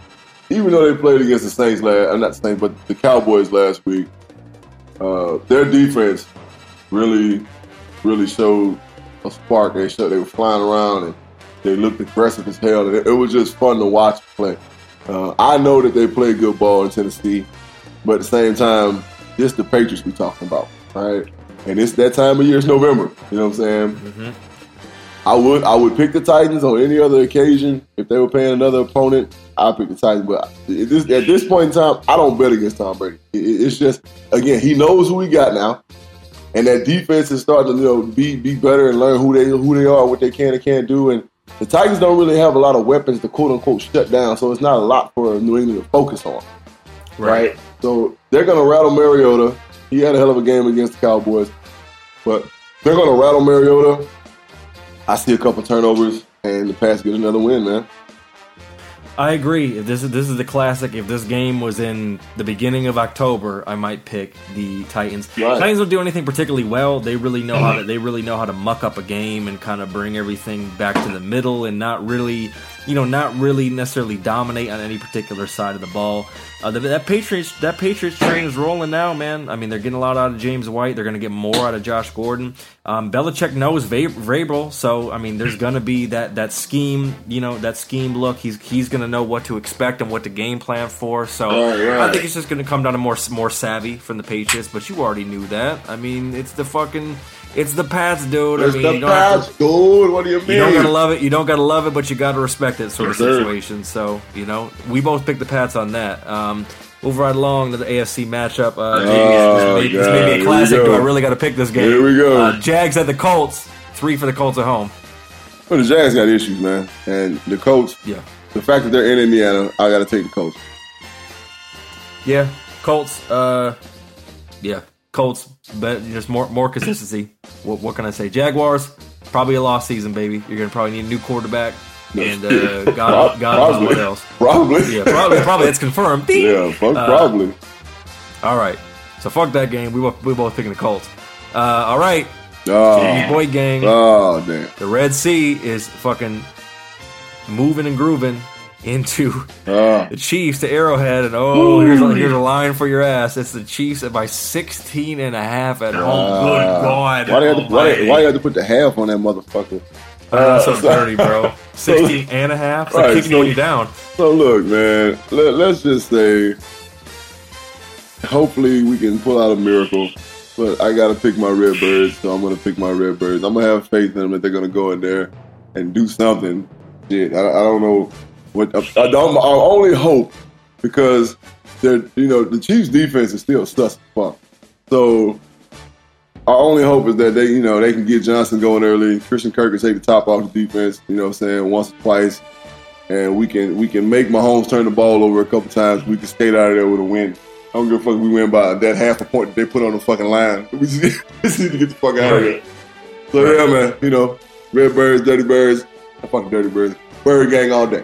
even though they played against the Saints last, I'm not the Saints, but the Cowboys last week, uh, their defense really, really showed a spark. They showed they were flying around and they looked aggressive as hell. And it, it was just fun to watch play. Uh, I know that they play good ball in Tennessee, but at the same time, this the Patriots we talking about, right? And it's that time of year. It's November. You know what I'm saying? Mm-hmm. I would I would pick the Titans on any other occasion if they were playing another opponent. I'd pick the Titans, but at this, at this point in time, I don't bet against Tom Brady. It- it's just again, he knows who he got now, and that defense is starting to you know be be better and learn who they who they are, what they can and can't do. And the Titans don't really have a lot of weapons to quote unquote shut down, so it's not a lot for New England to focus on right? So they're going to rattle Mariota. He had a hell of a game against the Cowboys, but they're going to rattle Mariota. I see a couple turnovers, and the pass get another win, man. I agree. If this is this is the classic, if this game was in the beginning of October, I might pick the Titans. Right. Titans don't do anything particularly well. They really know how to they really know how to muck up a game and kind of bring everything back to the middle and not really, you know, not really necessarily dominate on any particular side of the ball. Uh, the, that Patriots that Patriots train is rolling now, man. I mean, they're getting a lot out of James White. They're going to get more out of Josh Gordon. Um, Belichick knows Va- Vrabel, so I mean, there's going to be that that scheme, you know, that scheme look. He's he's going to know what to expect and what to game plan for. So right. I think it's just going to come down to more more savvy from the Patriots. But you already knew that. I mean, it's the fucking it's the Pats, dude. It's I mean, the you to- Pats, dude. What do you mean? you don't gotta love it. You don't gotta love it, but you gotta respect it, sort of sir. situation. So you know, we both picked the Pats on that. Um, move right along to the AFC matchup. Uh, Oh, this, may, this may be a classic. Do I really got to pick this game? Here we go. Uh, Jags at the Colts. Three for the Colts at home. Well, the Jags got issues, man, and the Colts. Yeah, The fact that they're in Indiana, I got to take the Colts. yeah. Colts. Uh, yeah, Colts. But just more more consistency. what, what can I say? Jaguars. Probably a lost season, baby. You're gonna probably need a new quarterback. And uh, God, God knows what else. Probably. Yeah, probably, probably it's confirmed. Yeah, fuck, Uh, probably. All right. So fuck that game. We both we both picking the Colts. Uh, all right, Oh, Jamie Boy gang. oh, damn. The Red Sea is fucking moving and grooving into Oh, the Chiefs to Arrowhead, and oh, here's a, here's a line for your ass. It's the Chiefs by 16 and a half at home. Oh, good ah. God. why they, had to, why, they, why they had to put the half on that motherfucker? Oh, that's so ah. dirty, bro. 16 and a half. It's like Right, kicking so- you down. So look, man. Let, let's just say, hopefully we can pull out a miracle. But I gotta pick my Redbirds, so I'm gonna pick my Redbirds. I'm gonna have faith in them that they're gonna go in there and do something. Shit, I, I don't know what. Uh, I, don't. I only hope because they're, you know, the Chiefs' defense is still sus as fuck. So our only hope is that they, you know, they can get Johnson going early. Christian Kirk can take the top off the defense. You know, what I'm saying once or twice and we can we can make Mahomes turn the ball over a couple times. We can skate out of there with a win. I don't give a fuck we win by that half a point that they put on the fucking line. We just, we just need to get the fuck out of here. So yeah, man, you know, red birds, dirty birds, I fucking dirty birds, bird gang all day.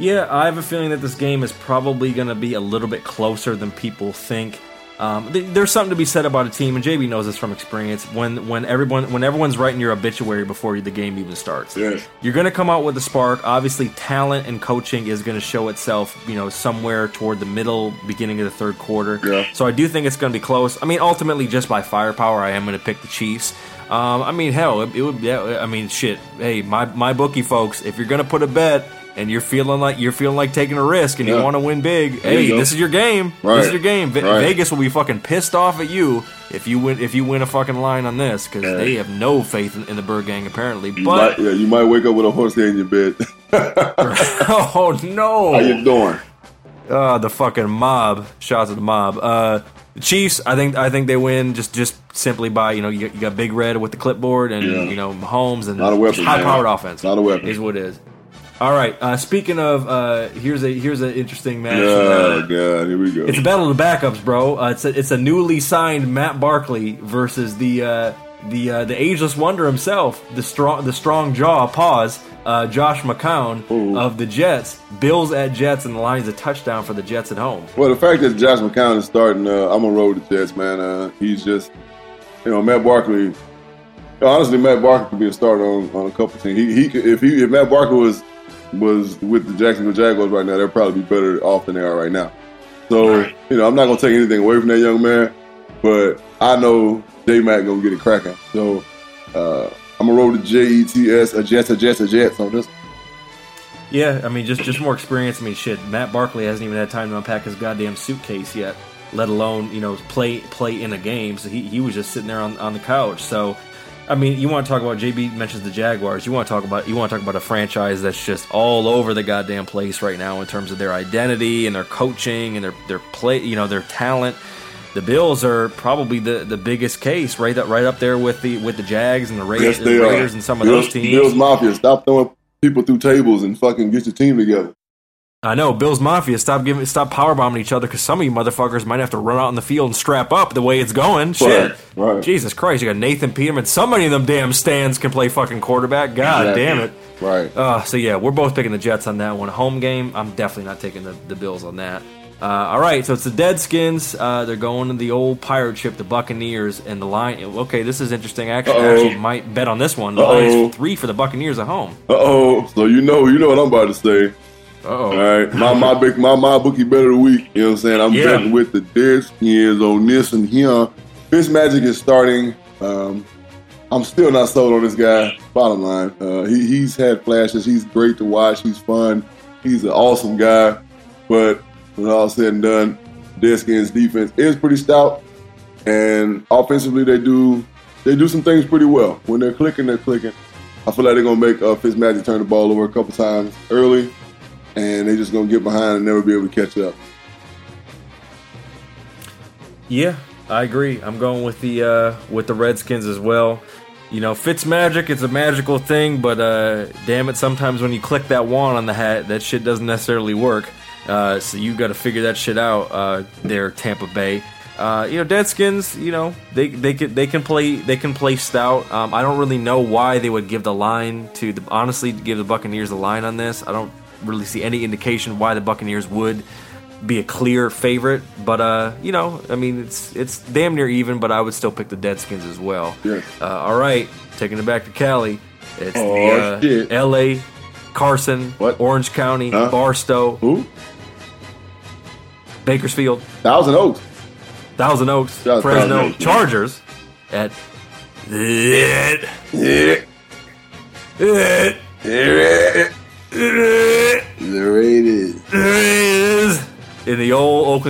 Yeah, I have a feeling that this game is probably going to be a little bit closer than people think. Um, th- there's something to be said about a team, and JB knows this from experience. When when everyone when everyone's writing your obituary before the game even starts, Yes. you're going to come out with a spark. Obviously, talent and coaching is going to show itself, you know, somewhere toward the middle, beginning of the third quarter. Yeah. So I do think it's going to be close. I mean, ultimately, just by firepower, I am going to pick the Chiefs. Um, I mean, hell, it, it would. Yeah, I mean, shit. Hey, my my bookie folks, if you're going to put a bet and you're feeling like you're feeling like taking a risk and you want to win big, you hey, this is your game. Right. This is your game. Ve- Right. Vegas will be fucking pissed off at you if you win if you win a fucking line on this because Yeah. they have no faith in, in the Bird Gang apparently. You But might, yeah, you might wake up with a horse in your bed. oh no, How you doing? Uh, the fucking mob. Shots at the mob. Uh, the Chiefs. I think. I think they win just just simply by you know you, got- you got Big Red with the clipboard and Yeah. you know Mahomes and of high powered offense. Lot of weapons. is what it is. All right. Uh, speaking of, uh, here's a here's an interesting match. Oh Uh, god, here we go. it's a battle of the backups, bro. Uh, it's a, it's a newly signed Matt Barkley versus the uh, the uh, the ageless wonder himself, the strong the strong jaw. Pause. Uh, Josh McCown Ooh. of the Jets. Bills at Jets, and the line's a touchdown for the Jets at home. Well, the fact that Josh McCown is starting, uh, I'm gonna roll with the Jets, man. Uh, he's just, you know, Matt Barkley. Honestly, Matt Barkley could be a starter on, on a couple teams. He, he could, if he if Matt Barkley was was with the Jacksonville Jaguars right now, they'd probably be better off than they are right now. So, you know, I'm not gonna take anything away from that young man, but I know J Mac gonna get it cracking. So, uh, I'm gonna roll the J E T S a Jets a Jets a Jets on this. Yeah, I mean, just just more experience. I mean, shit, Matt Barkley hasn't even had time to unpack his goddamn suitcase yet, let alone you know play play in a game. So he, he was just sitting there on, on the couch. So, I mean, you want to talk about JB mentions the Jaguars. You want to talk about you want to talk about a franchise that's just all over the goddamn place right now in terms of their identity and their coaching and their their play, you know, their talent. The Bills are probably the, the biggest case, right? That right up there with the with the Jags and the, Ra- Yes, the Raiders are. and some of Bills, those teams. Bills Mafia, stop throwing people through tables and fucking get your team together. I know Bills Mafia. Stop giving, stop power bombing each other because some of you motherfuckers might have to run out in the field and strap up the way it's going. Shit, Right, right. Jesus Christ! You got Nathan Peterman. Somebody in them damn stands can play fucking quarterback. God Exactly. damn it! Right. Uh, so yeah, we're both picking the Jets on that one. Home game. I'm definitely not taking the, the Bills on that. Uh, all right, so it's the Deadskins. Uh, they're going to the old pirate ship, the Buccaneers, and the line. Okay, this is interesting. Actually, I actually might bet on this one. The line is three for the Buccaneers at home. Uh oh. So you know, you know what I'm about to say. Uh-oh. All right, my my big my my bookie bet of the week. You know what I'm saying? I'm Yeah. betting with the Deadskins on this and here. Fitz Magic is starting. Um, I'm still not sold on this guy. Bottom line, uh, he he's had flashes. He's great to watch. He's fun. He's an awesome guy. But when all said and done, Deadskins defense is pretty stout, and offensively they do they do some things pretty well. When they're clicking, they're clicking. I feel like they're gonna make uh, Fitzmagic turn the ball over a couple times early, and they're just gonna get behind and never be able to catch up. Yeah, I agree. I'm going with the uh, with the Redskins as well. You know, Fitz magic. It's a magical thing, but uh, damn it, sometimes when you click that wand on the hat, that shit doesn't necessarily work. Uh, so you got to figure that shit out. Uh, there, Tampa Bay. Uh, you know, Deadskins. You know, they they can they can play they can play stout. Um, I don't really know why they would give the line to the honestly give the Buccaneers the line on this. I don't really see any indication why the Buccaneers would be a clear favorite, but uh, you know, I mean, it's it's damn near even, but I would still pick the Deadskins as well. Yes. Uh, all right, taking it back to Cali. It's Oh, the uh. L.A., Carson, What? Orange County, Huh? Barstow, Who? Bakersfield, Thousand Oaks. Thousand Oaks, Thousand Fresno, Oaks. Chargers at it, Yeah. it,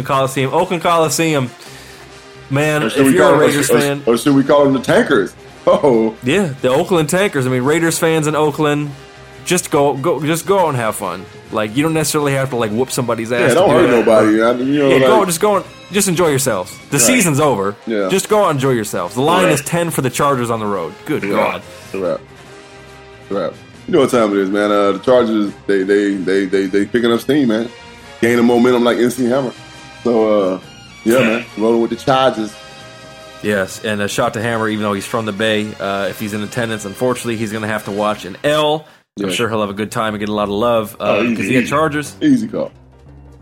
Oakland Coliseum. Oakland Coliseum, man. If you're a them, Raiders or, fan, or should we call them the Tankers? Oh, Yeah, the Oakland Tankers. I mean, Raiders fans in Oakland, just go, go, just go and have fun. Like you don't necessarily have to like whoop somebody's ass. yeah, don't do hurt that. nobody. I, you know, Yeah, go, just go, and, just enjoy yourselves. The season's over. Yeah. Just go and enjoy yourselves. The line Right. is ten for the Chargers on the road. Good God. Wrap. It's a wrap. You know what time it is, man. Uh, the Chargers, they they they they they picking up steam, man. Gaining momentum like MC Hammer. So uh, yeah, man, rolling with the Chargers. Yes, and a shot to Hammer, even though he's from the Bay. Uh, if he's in attendance, unfortunately, he's going to have to watch an L. I'm Yeah. sure he'll have a good time and get a lot of love Oh, because easy, he had. Chargers. Easy call.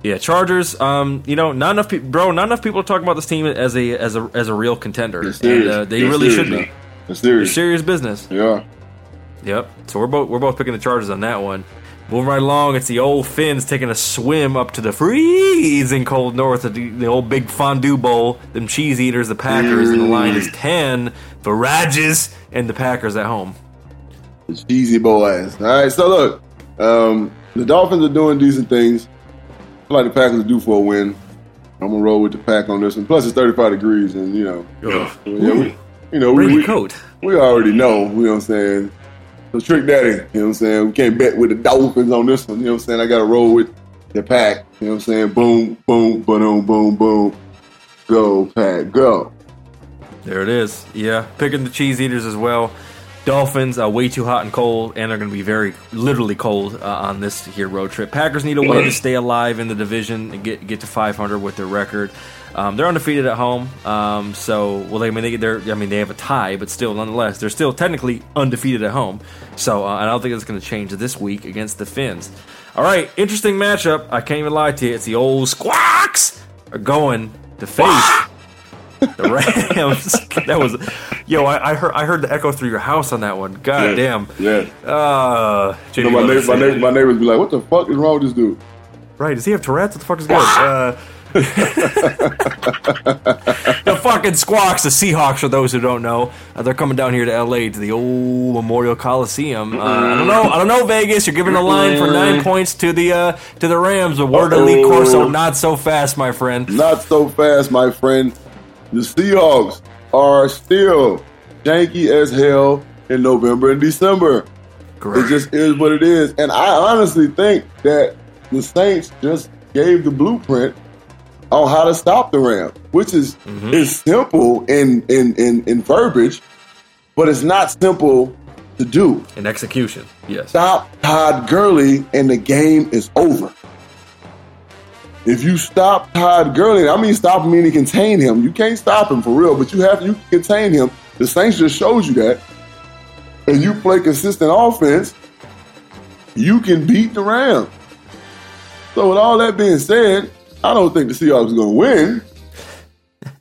Yeah, Chargers. Um, you know, not enough people, bro. Not enough people are talking about this team as a as a as a real contender, and uh, they They're really serious, should be. They're serious. Serious business. Yeah. Yep. So we're both we're both picking the Chargers on that one. Moving right along, it's the old Fins taking a swim up to the freezing cold north of the, the old big fondue bowl. Them cheese eaters, the Packers, and the line is ten for Rages and the Packers at home. The cheesy boys. All right, so look, um, the Dolphins are doing decent things. I feel like the Packers are due for a win. I'm gonna roll with the pack on this one. Plus, it's 35 degrees, and you know, yeah, we, you know, we, Bring we, coat. we already know. You know what I'm saying? So trick daddy. You know what I'm saying? We can't bet with the Dolphins on this one. You know what I'm saying? I got to roll with the pack. You know what I'm saying? Boom, boom, boom, boom, boom. Go pack, go. There it is. Yeah, picking the cheese eaters as well. Dolphins are way too hot and cold, and they're going to be very literally cold uh, on this here road trip. Packers need a win to stay alive in the division and get get to 500 with their record. Um, they're undefeated at home, um, so well. I mean, they, they're I mean they have a tie, but still, nonetheless, they're still technically undefeated at home. So uh, I don't think it's going to change this week against the Fins. All right, interesting matchup. I can't even lie to you. It's the old Squawks are going to face the Rams. that was, yo. I, I heard I heard the echo through your house on that one. God damn. Yeah. Uh, You know, my, neighbors, my, neighbors, my neighbors be like, what the fuck is wrong with this dude? right? Does he have Tourette's? What the fuck is good? Uh, the fucking Squawks, the Seahawks, for those who don't know, uh, they're coming down here to LA to the old Memorial Coliseum. Uh, I don't know, I don't know, Vegas. You're giving a line for nine points to the uh, to the Rams. A word to Lee Corso, not so fast, my friend. Not so fast, my friend. The Seahawks are still janky as hell in November and December. Correct. It just is what it is. And I honestly think that the Saints just gave the blueprint on how to stop the Rams, which is mm-hmm. is simple in, in in in verbiage, but it's not simple to do. In execution, yes. Stop Todd Gurley, and the game is over. If you stop Todd Gurley, I mean stop him meaning contain him. You can't stop him for real, but you have you can contain him. The Saints just shows you that. And you play consistent offense, you can beat the Rams. So with all that being said, I don't think the Seahawks are going to win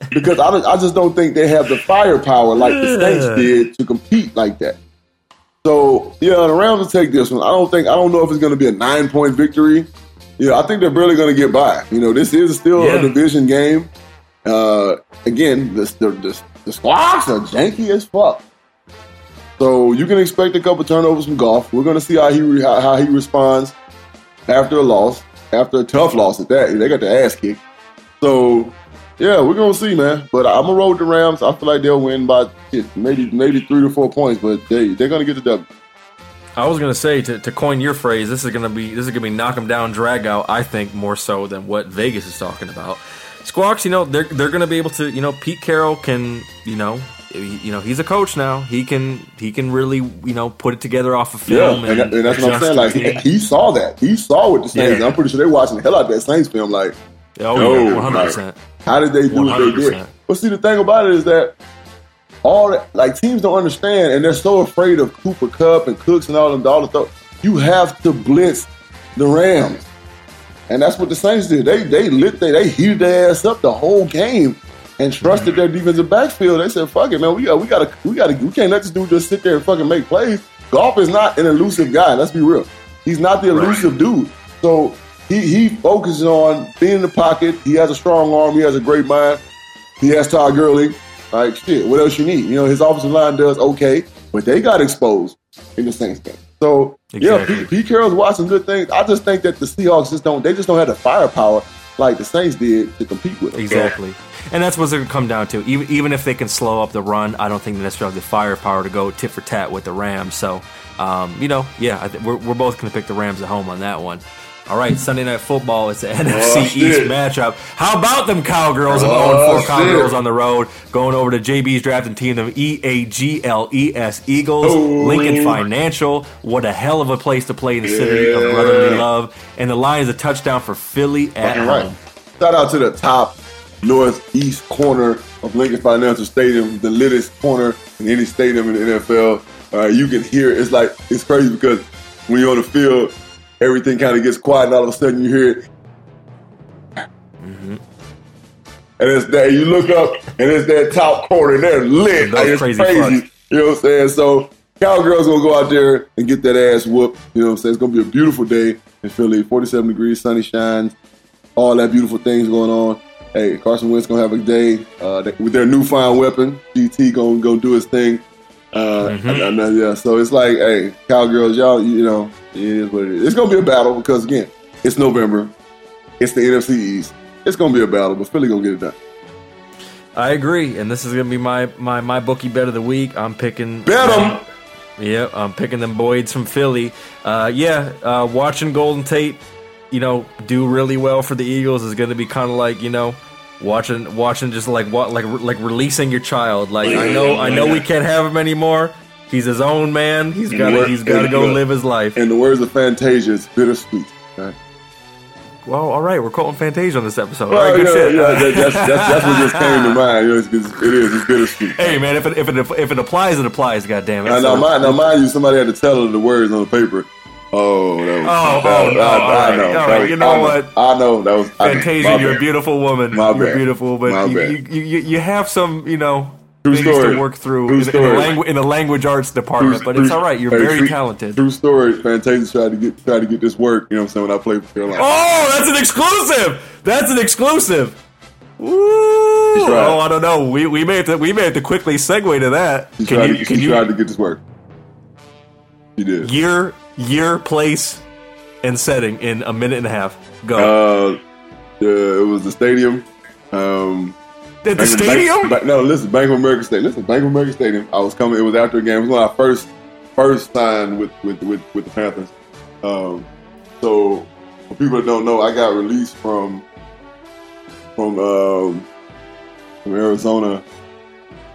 because I, don't- I just don't think they have the firepower like the Saints did to compete like that. So yeah, the Rams will take this one. I don't think I don't know if it's going to be a nine point victory. Yeah, I think they're barely going to get by. You know, this is still Yeah. a division game. Uh, again, the the, the the squawks are janky as fuck. So you can expect a couple turnovers from Goff. We're going to see how he re- how, how he responds after a loss, after a tough loss at that. They got the ass kicked. So yeah, we're gonna see, man. But I'm gonna roll the Rams. I feel like they'll win by maybe maybe three to four points, but they they're gonna get the W. I was gonna say to, to coin your phrase, this is gonna be this is gonna be knock 'em down, drag out. I think more so than what Vegas is talking about. Squawks, you know, they're they're gonna be able to, you know, Pete Carroll can, you know, he- you know, he's a coach now. He can he can really, you know, put it together off of Yeah, film. and, and that's what I'm saying. Like he, he saw that. He saw what the Saints. Yeah. I'm pretty sure they're watching the hell out of that Saints film. Like, oh yeah, one hundred like, how did they do what they did? But see, the thing about it is that all that, like teams don't understand, and they're so afraid of Cooper Kupp and Cooks and all them all the stuff. You have to blitz the Rams, and that's what the Saints did. They they lit they they heated their ass up the whole game and trusted their defensive backfield. They said, "Fuck it, man. We got we got to we got to we can't let this dude just sit there and fucking make plays." Goff is not an elusive guy. Let's be real. He's not the elusive dude. So he he focuses on being in the pocket. He has a strong arm. He has a great mind. He has Todd Gurley. Like shit, what else you need? You know, his offensive line does okay, but they got exposed in the Saints game. So yeah, Exactly. Pete, Pete Carroll's watching good things. I just think that the Seahawks just don't. They just don't have the firepower like the Saints did to compete with them. So, Exactly. And that's what's going to come down to. Even, even if they can slow up the run, I don't think they necessarily have the firepower to go tit for tat with the Rams. So, um, you know, yeah, I th- we're, we're both going to pick the Rams at home on that one. All right, Sunday Night Football. It's an NFC East shit. matchup. How about them Cowgirls? I'm Oh, 0 4 shit. Cowgirls on the road, going over to JB's drafting team, the E A G L E S Eagles, Oh. Lincoln Financial. What a hell of a place to play in the city of brotherly love. And the line is a touchdown for Philly at Fucking home. right. Shout out to the top northeast corner of Lincoln Financial Stadium, the littest corner in any stadium in the NFL. Uh, you can hear it. it's like it's crazy because when you're on the field, everything kind of gets quiet, and all of a sudden you hear it. And it's that you look up, and it's that top corner, and they're lit. Like, it's crazy crazy. You know what I'm saying? So Cowgirls gonna go out there and get that ass whooped. You know what I'm saying? It's gonna be a beautiful day in Philly. 47 degrees, sunny shines, all that beautiful things going on. Hey, Carson Wentz gonna have a day uh, with their newfound weapon. GT gonna go do his thing. Uh, Mm-hmm. and- and, yeah, so it's like, hey, Cowgirls, y'all, you know, it is what it is. It's gonna be a battle because again, it's November. It's the NFC East. It's gonna be a battle, but Philly gonna get it done. I agree, and this is gonna be my my my bookie bet of the week. I'm picking Bet 'em. Yeah, I'm picking them Boyds from Philly. Uh, yeah, uh, watching Golden Tate, you know, do really well for the Eagles is gonna be kind of like you know, watching watching just like what like like releasing your child. Like I know I know we can't have him anymore. He's his own man. He's got to he's got to go live his life. In the words of Fantasia, it's bittersweet. Right? Well, all right, we're quoting Fantasia on this episode. All Well, right, oh, good yeah, shit. yeah, that, that's, that's, that's what just came to mind. You know, it's, it's, it is. It's bittersweet. Hey man, if it if it if it applies, it applies. God damn it. Now, now, mind, now, mind you, somebody had to tell her the words on the paper. Oh, that was. Oh, that, oh, no, I, I right, know. right, was- you know I what? I know that was. Fantasia, you're a beautiful woman. My you're bad. beautiful, My but you, bad. you, you, you have some, you know, True things story. to work through True in, in, the langu- in the language arts department. but True- it's all right. You're hey, very true- talented. True story. Fantasia tried to get tried to get this work. You know what I'm saying? When I played for Carolina. Oh, that's an exclusive. That's an exclusive. Right. Oh, I don't know. We we made to we made to quickly segue to that. He Can tried, you to, can you tried to get this work. He did. year year place and setting in a minute and a half? Go Uh, the, it was the stadium. Um, at the Bank- stadium. Bank- no, listen, Bank of America Stadium. Listen, Bank of America Stadium. I was coming. It was after a game. It was when I first first signed with with with, with the Panthers. Um, so for people that don't know, I got released from from um, from Arizona,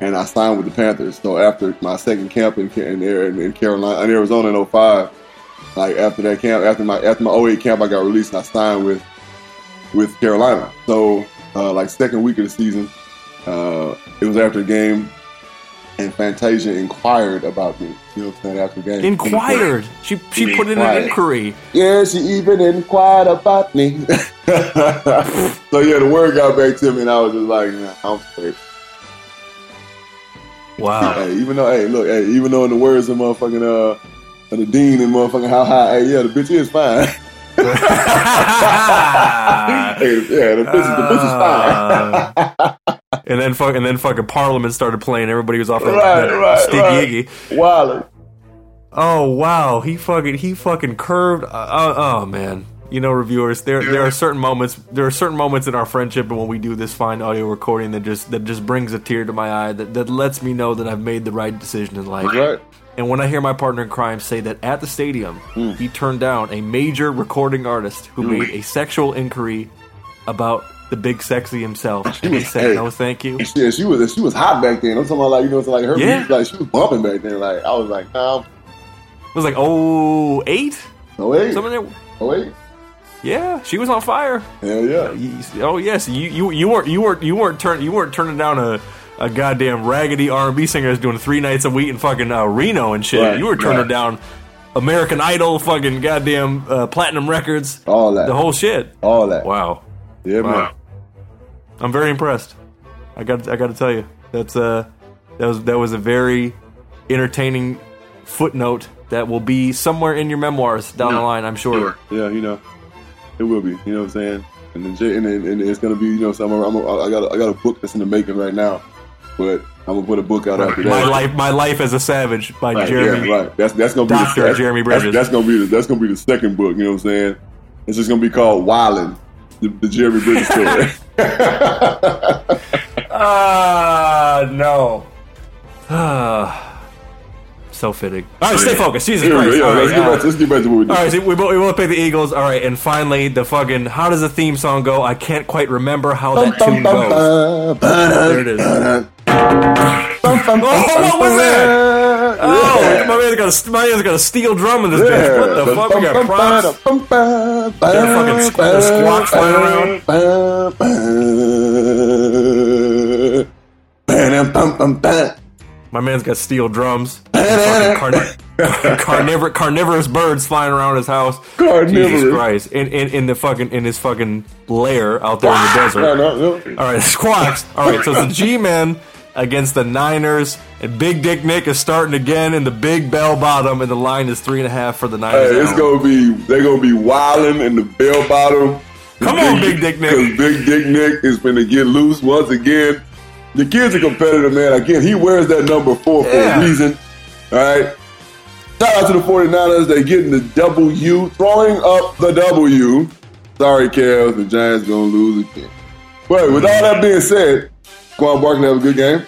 and I signed with the Panthers. So after my second camp in in, in, in Carolina, in Arizona in 05, like after that camp, after my after my 08 camp, I got released and I signed with with Carolina. So uh, like second week of the season, uh, it was after the game, and Fantasia inquired about me. You know what I'm saying? After the game, Inquired. She she put in an inquiry. Yeah, she even inquired about me. so yeah, the word got back to me, and I was just like, nah, I'm straight. Wow. Hey, even though, hey, look, hey, even though in the words of motherfucking uh, of the dean and motherfucking how high, hey, yeah, the bitch is fine. hey, yeah, the bitch, is- the bitch is fine. Uh, and then fuck, and then fucking Parliament started playing. Everybody was off Right, that right, Sticky right. Iggy. Wilder. Oh wow, he fucking he fucking curved. Uh, uh, oh man, you know, reviewers, there there are certain moments. There are certain moments in our friendship, and when we do this fine audio recording, that just that just brings a tear to my eye. That that lets me know that I've made the right decision in life. Right. And when I hear my partner in crime say that at the stadium, Hmm. he turned down a major recording artist who made a sexual inquiry about the big sexy himself, and he was- said hey. no, thank you. Yeah, she was she was hot back then. I'm talking about like you know, it's like her Yeah. music, like she was bumping back then. Like I was like, nah, It was like oh eight, no wait, something there. no wait, Yeah, she was on fire. hell yeah. Oh yes, you you you weren't you weren't you weren't turn you weren't turning down a, a goddamn raggedy R and B singer is doing three nights a week in fucking uh, Reno and shit. Right, you were turning right. down American Idol, fucking goddamn uh, platinum records, All that, the whole shit. all that. Wow, Yeah, man. I'm very impressed. I got I got to tell you that's uh that was that was a very entertaining footnote that will be somewhere in your memoirs down the line. I'm sure. Yeah, you know, it will be. You know what I'm saying? And then, J- and, and it's gonna be, you know, so I'm, I'm I got I got a book that's in the making right now, but I'm gonna put a book out after that. My life, my life as a savage by Right, Jeremy. yeah, right. That's that's gonna be Dr. the, Jeremy Bridges. That's, gonna be the, that's gonna be the second book. You know what I'm saying? It's just gonna be called Wildin', the, the Jeremy Bridges story. Ah, no. Ah, so fitting. All right, stay focused. Jesus Here we go, Christ. yeah, All right, let's, get uh, back let's get back to what we do. all right, so we both, we both picked the Eagles. All right, and finally, the fucking how does the theme song go? I can't quite remember how that tune goes. There it is. Oh, what was that? Oh, my man's got a my man's got a steel drum in this bitch. What the fuck? We got props. There are fucking squ- squawks flying around. My man's got steel drums. Carni- carnivor- carnivorous birds flying around his house. Carnivorous. Jesus Christ! In, in in the fucking in his fucking lair out there in the desert. All right, squawks. All right, so it's the G-men against the Niners, and Big Dick Nick is starting again in the Big Bell Bottom, and the line is three and a half for the Niners. Hey, it's gonna be they're gonna be wilding in the bell bottom. Come on, Big Dick Nick. Because Big Dick Nick is gonna get loose once again. The kid's a competitor, man. Again, he wears that number four for a reason. All right. Shout out to the 49ers. They're getting the W, throwing up the W. Sorry, Cavs. The Giants gonna lose again. But with all that being said, Quan Barkley have a good game,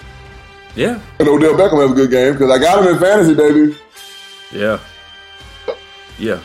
yeah, and Odell Beckham have a good game because I got him in fantasy, baby. yeah, yeah.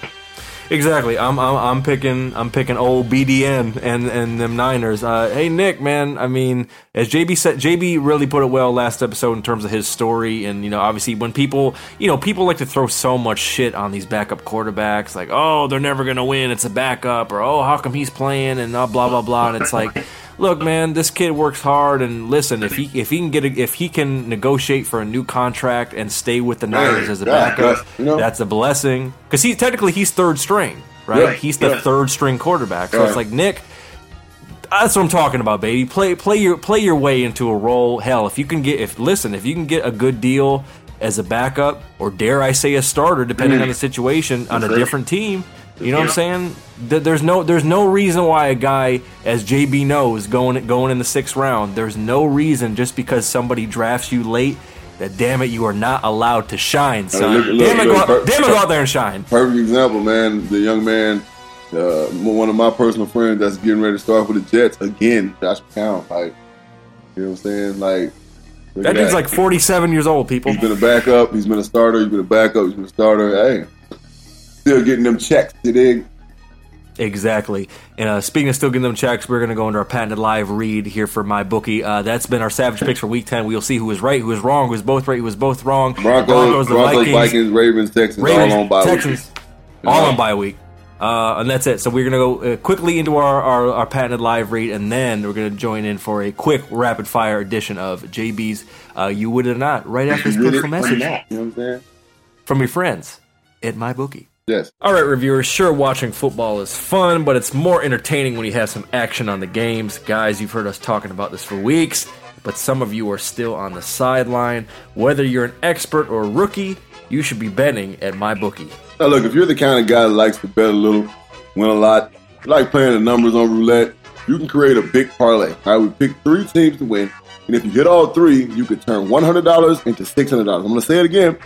Exactly. I'm, I'm I'm picking I'm picking old BDN and and them Niners. Uh, hey Nick, man. I mean, as JB said, JB really put it well last episode in terms of his story, and you know, obviously when people you know people like to throw so much shit on these backup quarterbacks, like oh they're never gonna win, it's a backup, or oh how come he's playing, and uh, blah blah blah, and it's like. Look, man, this kid works hard, and listen, if he if he can get a, if he can negotiate for a new contract and stay with the Niners as a backup, yeah, you know. that's a blessing. Because he technically he's third string, right? Yeah, he's the yeah. third string quarterback. So it's like Nick. That's what I'm talking about, baby. Play play your play your way into a role. Hell, if you can get if listen, if you can get a good deal as a backup or dare I say a starter, depending mm. on the situation on a different team. You know what I'm saying? There's no there's no reason why a guy as JB knows going going in the sixth round. There's no reason just because somebody drafts you late that damn it you are not allowed to shine, son. look- look- damn it, go, out, per- damn it, go out there and shine. Perfect example, man. The young man, uh, one of my personal friends that's getting ready to start for the Jets again, Josh McCown. Like, you know what I'm saying? Like, look That at dude's like 47 years old, people. He's been a backup. He's been a starter. He's been a backup. He's been a starter. Hey, still getting them checks. Dig? Exactly. And uh, speaking of still getting them checks, we're going to go into our patented live read here for my bookie. Uh, that's been our savage picks for week 10. We'll see who was right, who was wrong, who was both right, who was both wrong. Broncos, Broncos, Vikings, Ravens, Texans, Ravens, all on by Texans, all on bye week. Uh, and that's it. So we're going to go uh, quickly into our, our, our patented live read, and then we're going to join in for a quick rapid fire edition of JB's uh, You Would It or Not right after this beautiful message not, You know what I'm saying? from your friends at my bookie. Yes. All right, reviewers. Sure, watching football is fun, but it's more entertaining when you have some action on the games. Guys, you've heard us talking about this for weeks, but some of you are still on the sideline. Whether you're an expert or a rookie, you should be betting at my bookie. Now, look, if you're the kind of guy that likes to bet a little, win a lot, like playing the numbers on roulette, you can create a big parlay. All right, we pick three teams to win, and if you hit all three, you could turn $100 into $600. I'm going to say it again.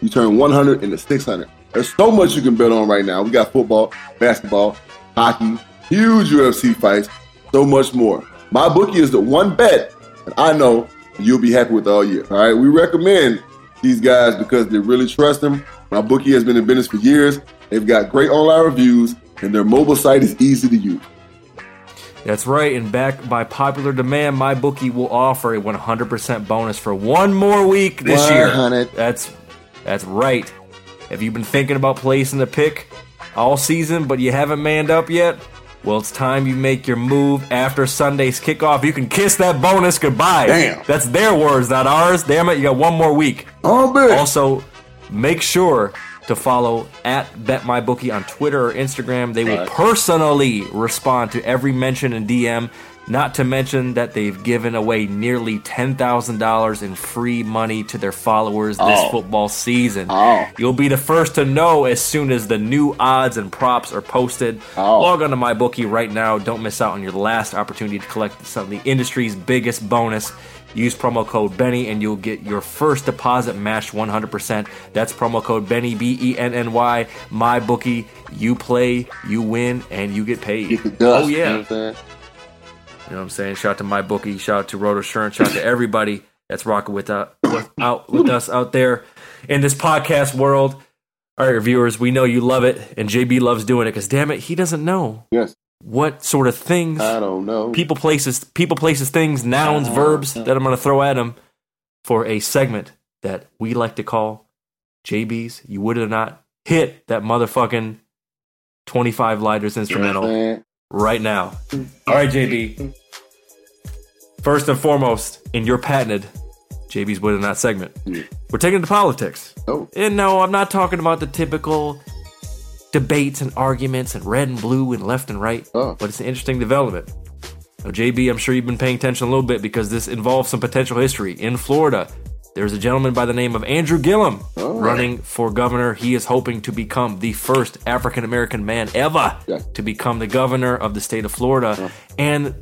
You turn 100 into 600. There's so much you can bet on right now. We got football, basketball, hockey, huge UFC fights, so much more. My bookie is the one bet that I know you'll be happy with all year. All right, we recommend these guys because they really trust them. My bookie has been in business for years. They've got great online reviews, and their mobile site is easy to use. That's right, and back by popular demand, my bookie will offer a 100% bonus for one more week this year. 100. That's that's right. Have you been thinking about placing a pick all season, but you haven't manned up yet? Well, it's time you make your move after Sunday's kickoff. You can kiss that bonus goodbye. Damn. That's their words, not ours. Damn it, you got one more week. Oh, man. Also, make sure to follow at BetMyBookie on Twitter or Instagram. They will personally respond to every mention and DM. Not to mention that they've given away nearly $10,000 in free money to their followers this Oh. football season. Oh. You'll be the first to know as soon as the new odds and props are posted. Oh. Log on to MyBookie right now. Don't miss out on your last opportunity to collect some of the industry's biggest bonus. Use promo code Benny and you'll get your first deposit matched 100%. That's promo code Benny B E N N Y. My bookie. You play, you win, and you get paid. Get dust. Oh You know yeah. what I'm saying? You know what I'm saying? Shout out to my bookie. Shout out to Road Assurance. Shout out to everybody that's rocking with, uh, with out with us out there in this podcast world. All right, viewers, we know you love it, and JB loves doing it because damn it, he doesn't know Yes. What sort of things I don't know. people places people places things nouns uh, verbs uh. that i'm going to throw at him for a segment that we like to call jb's you would or not hit that motherfucking 25 lighters instrumental right now all right jb first and foremost in your patented jb's would or not segment Yeah. we're taking it to politics Oh. and no i'm not talking about the typical debates and arguments and red and blue and left and right Oh. but it's an interesting development now, JB, I'm sure you've been paying attention a little bit because this involves some potential history. In Florida, there's a gentleman by the name of Andrew Gillum Oh. running for governor. He is hoping to become the first African American man ever Yeah. to become the governor of the state of Florida. Oh. And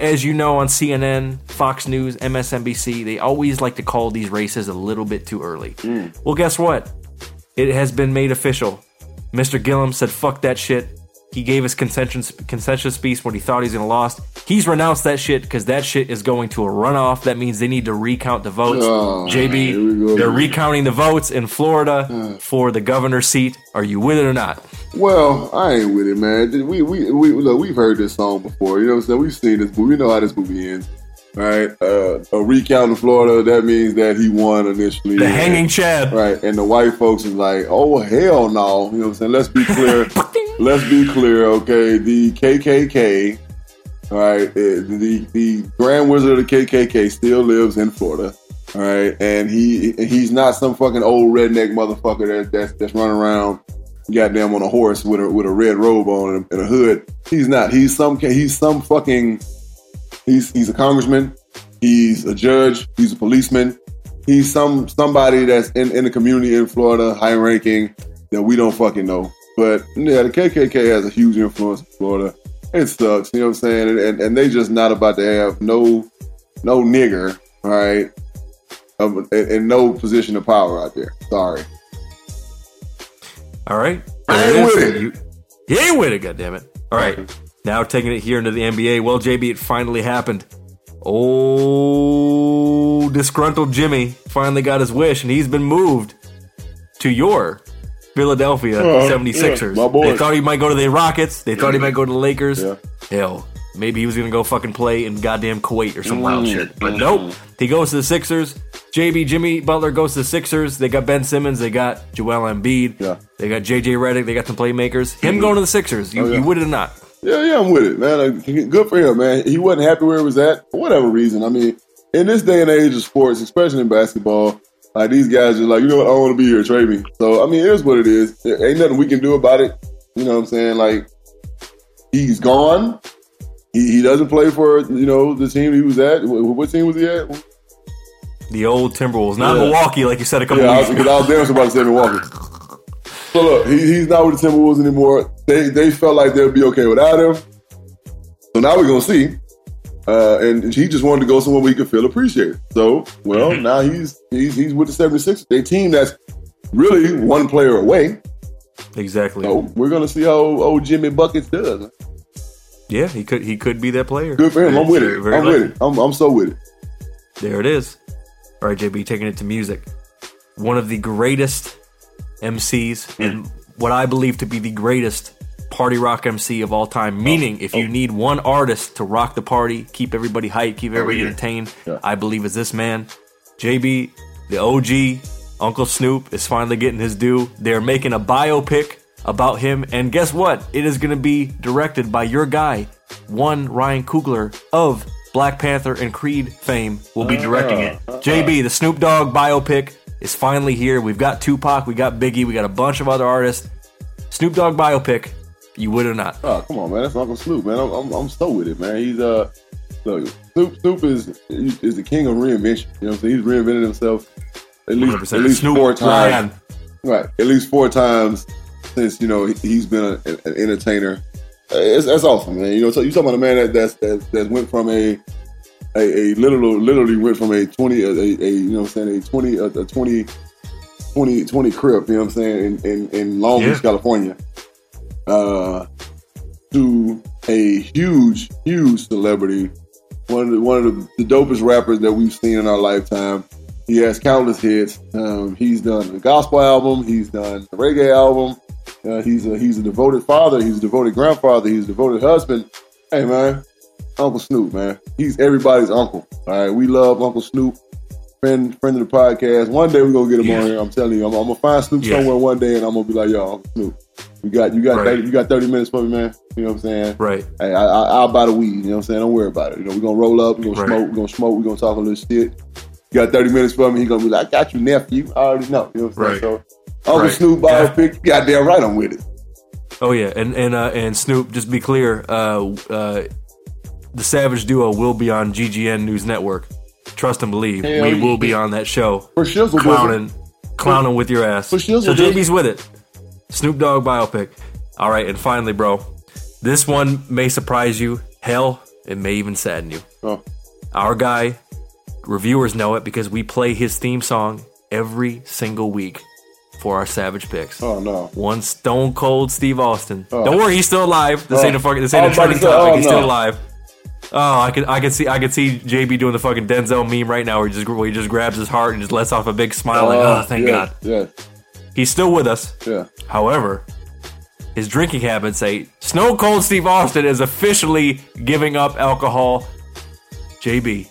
as you know, on CNN, Fox News, MSNBC, they always like to call these races a little bit too early. Hmm. Well, guess what? It has been made official. Mr. Gillum said, fuck that shit. He gave his consensus, consensus speech when he thought he's going to lost. He's renounced that shit because that shit is going to a runoff. That means they need to recount the votes. Oh, JB, they're recounting the votes in Florida for the governor seat. Are you with it or not? Well, I ain't with it, man. We we we look, we've heard this song before. You know what I'm saying? We've seen this movie. We know how this movie ends. Right? Uh, a recount in Florida, that means that he won initially. The hanging Chad. Right. And the white folks is like, oh hell no. You know what I'm saying? Let's be clear. Let's be clear, okay? The KKK, all right, uh, the the Grand Wizard of the KKK still lives in Florida. All right, and he he's not some fucking old redneck motherfucker that's that's, that's running around goddamn on a horse with a with a red robe on and a hood. He's not. He's some he's some fucking He's he's a congressman. He's a judge. He's a policeman. He's some somebody that's in, in the community in Florida, high ranking that we don't fucking know. But yeah, the KKK has a huge influence in Florida. It sucks, you know what I'm saying? And, and, and they just not about to have no no nigger, all right, um, in, in no position of power out there. Sorry. All right. I ain't with it. You, you ain't with it, goddammit. All right. Now taking it here into the NBA. Well, JB, it finally happened. Oh, disgruntled Jimmy finally got his wish, and he's been moved to your Philadelphia Oh, 76ers. yeah, boy. They thought he might go to the Rockets. They thought he might go to the Lakers. Yeah. Hell, maybe he was going to go fucking play in goddamn Kuwait or some wild Mm. shit. But nope. He goes to the Sixers. JB Jimmy Butler goes to the Sixers. They got Ben Simmons. They got Joel Embiid. Yeah. They got JJ Redick. They got some playmakers. Him going to the Sixers. You, Oh, yeah. you would have not? Yeah, yeah, I'm with it, man. Like, good for him, man. He wasn't happy where he was at for whatever reason. I mean, in this day and age of sports, especially in basketball, like these guys are like, you know what, I don't want to be here, trade me. So I mean, it is what it is. There ain't nothing we can do about it. You know what I'm saying? Like, he's gone. He, he doesn't play for you know the team he was at. What, what team was he at? The old Timberwolves, not Yeah. Milwaukee, like you said a couple Yeah, I was, because I was damn sure about to say Milwaukee. So look, he, he's not with the Timberwolves anymore. They they felt like they'd be okay without him. So now we're gonna see. Uh, and he just wanted to go somewhere where he could feel appreciated. So, well, Mm-hmm. now he's he's he's with the 76ers, a team that's really one player away. Exactly. So we're gonna see how old Jimmy Buckets does. Yeah, he could he could be that player. Good for him. I'm with it. Very I'm likely. with it. I'm, I'm so with it. There it is. All right, JB, taking it to music. One of the greatest MCs and what I believe to be the greatest party rock MC of all time. Oh. Meaning, if you oh. need one artist to rock the party, keep everybody hyped, keep everybody entertained, Yeah. I believe is this man. JB, the OG, Uncle Snoop is finally getting his due. They're making a biopic about him, and guess what? It is going to be directed by your guy, one Ryan Coogler of Black Panther and Creed fame, will be uh-huh. directing it. Uh-huh. JB, the Snoop Dogg biopic is finally here. We've got Tupac, we got Biggie, we got a bunch of other artists. Snoop Dogg biopic, you would or not? Oh, come on, man. That's Uncle Snoop, man. I'm, I'm, I'm so with it, man. He's uh, look, Snoop, Snoop is is the king of reinvention. You know what I'm saying? He's reinvented himself at least 100%. at least Snoop four times. Right, at least four times since you know he- he's been a, an entertainer. It's, that's awesome, man. You know, so you talking about a man that that's, that that went from a a, a literal literally went from a twenty a, a, a you know what I'm saying a twenty a, a 20, 20, 20 crib. You know what I'm saying in in, in Long Yeah. Beach, California, uh, to a huge huge celebrity, one of the, one of the, the dopest rappers that we've seen in our lifetime. He has countless hits. Um, he's done the gospel album. He's done the reggae album. Uh, he's a he's a devoted father. He's a devoted grandfather. He's a devoted husband. Hey man, Uncle Snoop, man. He's everybody's uncle. All right, we love Uncle Snoop. Friend, friend of the podcast. One day we're gonna get him Yeah. on here. I'm telling you, I'm, I'm gonna find Snoop Yeah. somewhere one day, and I'm gonna be like, yo, Uncle Snoop, you got you got Right. 30, you got 30 minutes for me, man. You know what I'm saying? Right. Hey, I, I, I'll buy the weed. You know what I'm saying? Don't worry about it. You know, we're gonna roll up. We're gonna Right. smoke. We're gonna smoke. We're gonna talk a little shit. You got 30 minutes for me. He's gonna be like, I got you, nephew. I already know. You know what I'm saying? So, Uncle Snoop, Right. Snoop biopic. Goddamn right, I'm with it. Oh yeah, and and uh, and Snoop. Just be clear, uh, uh, the Savage Duo will be on GGN News Network. Trust and believe, Hell we will be on that show, For shizzle, clowning, clowning with your ass. For shizzle, so. JB's with it. Snoop Dogg biopic. All right, and finally, bro, this one may surprise you. Hell, it may even sadden you. Oh, Our guy, reviewers know it because we play his theme song every single week for our Savage picks. oh no. One Stone Cold Steve Austin. Oh. Don't worry, he's still alive. This Oh. ain't a oh. fucking. This ain't a oh, was trending topic. oh, he's no. still alive. Oh, I could, I could see, I could see JB doing the fucking Denzel meme right now, where he just, where he just grabs his heart and just lets off a big smile, like, Uh, oh, thank yeah, God. Yeah, He's still with us. yeah. However, his drinking habits say Stone Cold Steve Austin is officially giving up alcohol. JB,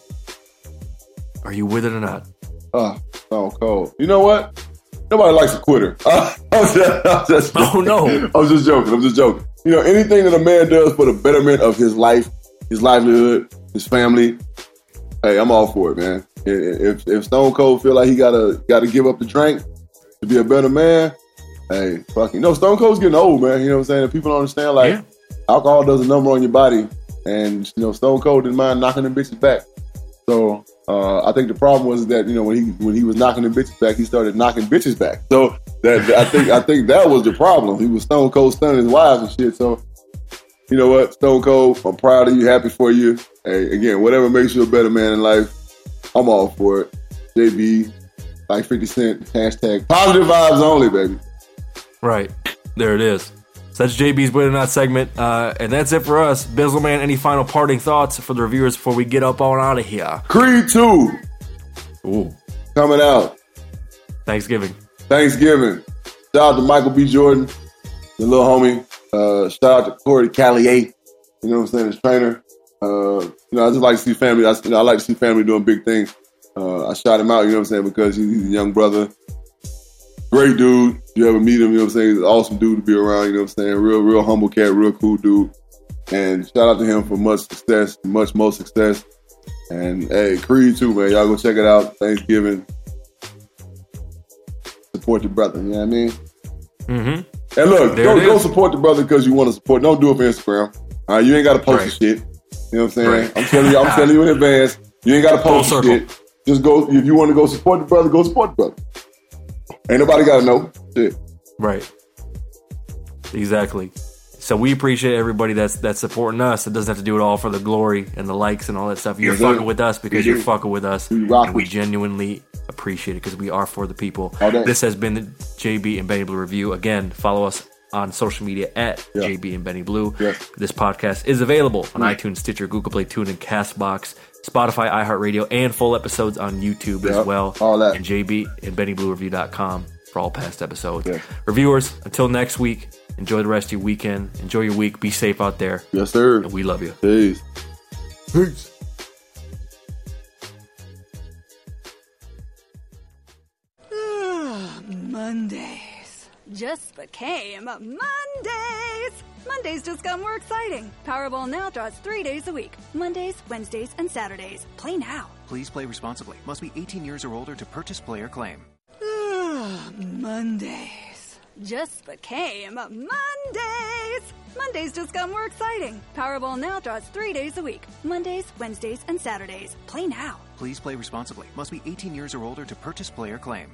are you with it or not? Oh, so cold. You know what? Nobody likes a quitter. I was just, I was just Oh, no. I was just joking. I'm just joking. You know, anything that a man does for the betterment of his life, his livelihood, his family, hey, I'm all for it, man. If if Stone Cold feel like he gotta gotta give up the drink to be a better man, hey, fucking no, Stone Cold's getting old, man. You know what I'm saying? If people don't understand, like Yeah. alcohol does a number on your body. and you know Stone Cold didn't mind knocking the bitches back. So uh, I think the problem was that you know when he when he was knocking the bitches back, he started knocking bitches back. So that I think I think that was the problem. He was Stone Cold stunning his wives and shit. So you know what, Stone Cold, I'm proud of you, happy for you. Hey, again, whatever makes you a better man in life, I'm all for it. JB, like 50 Cent, hashtag positive vibes only, baby. Right. There it is. So that's JB's Win or Not segment. Uh, and that's it for us. Bizzleman, any final parting thoughts for the reviewers before we get up on out of here? Creed 2 Ooh. coming out. Thanksgiving. Thanksgiving. Shout out to Michael B. Jordan, the little homie. Uh, shout out to Corey Calliet, you know what I'm saying, his trainer. Uh, you know, I just like to see family. I, you know, I like to see family doing big things. Uh, I shot him out, you know what I'm saying, because he's, a young brother. Great dude. You ever meet him, you know what I'm saying? He's an awesome dude to be around, you know what I'm saying? Real, real humble cat, real cool dude. And shout out to him for much success, much more success. And hey, Creed too, man. Y'all go check it out. Thanksgiving. Support your brother, you know what I mean? Mm-hmm. And look, There go, it go is. support the brother because you want to support. Don't do it for Instagram. All right, you ain't got to post Right. the shit. You know what I'm saying? Right. I'm telling you, I'm telling you in advance. You ain't got to post the shit. Just go if you want to go support the brother. Go support the brother. Ain't nobody got to know. Shit. Right. Exactly. So we appreciate everybody that's that's supporting us. It doesn't have to do it all for the glory and the likes and all that stuff. You're fucking with us because you're fucking with us. We we genuinely appreciate it because we are for the people. All. This has been the JB and Benny Blue review. Again, follow us on social media at Yeah. JB and Benny Blue. Yeah. This podcast is available on iTunes, Stitcher, Google Play, TuneIn, Castbox, Spotify, iHeartRadio, and full episodes on YouTube Yeah, as well. all that. And JB and BennyBlueReview.com for all past episodes. Yeah. Reviewers, until next week, enjoy the rest of your weekend. Enjoy your week. Be safe out there. Yes, sir. And we love you. Peace. Peace. Mondays just became Mondays. Mondays just got more exciting. Powerball now draws three days a week Mondays, Wednesdays, and Saturdays. Play now. Please play responsibly. Must be 18 years or older to purchase player claim. Mondays just became Mondays. Mondays just got more exciting. Powerball now draws three days a week Mondays, Wednesdays, and Saturdays. Play now. Please play responsibly. Must be 18 years or older to purchase player claim.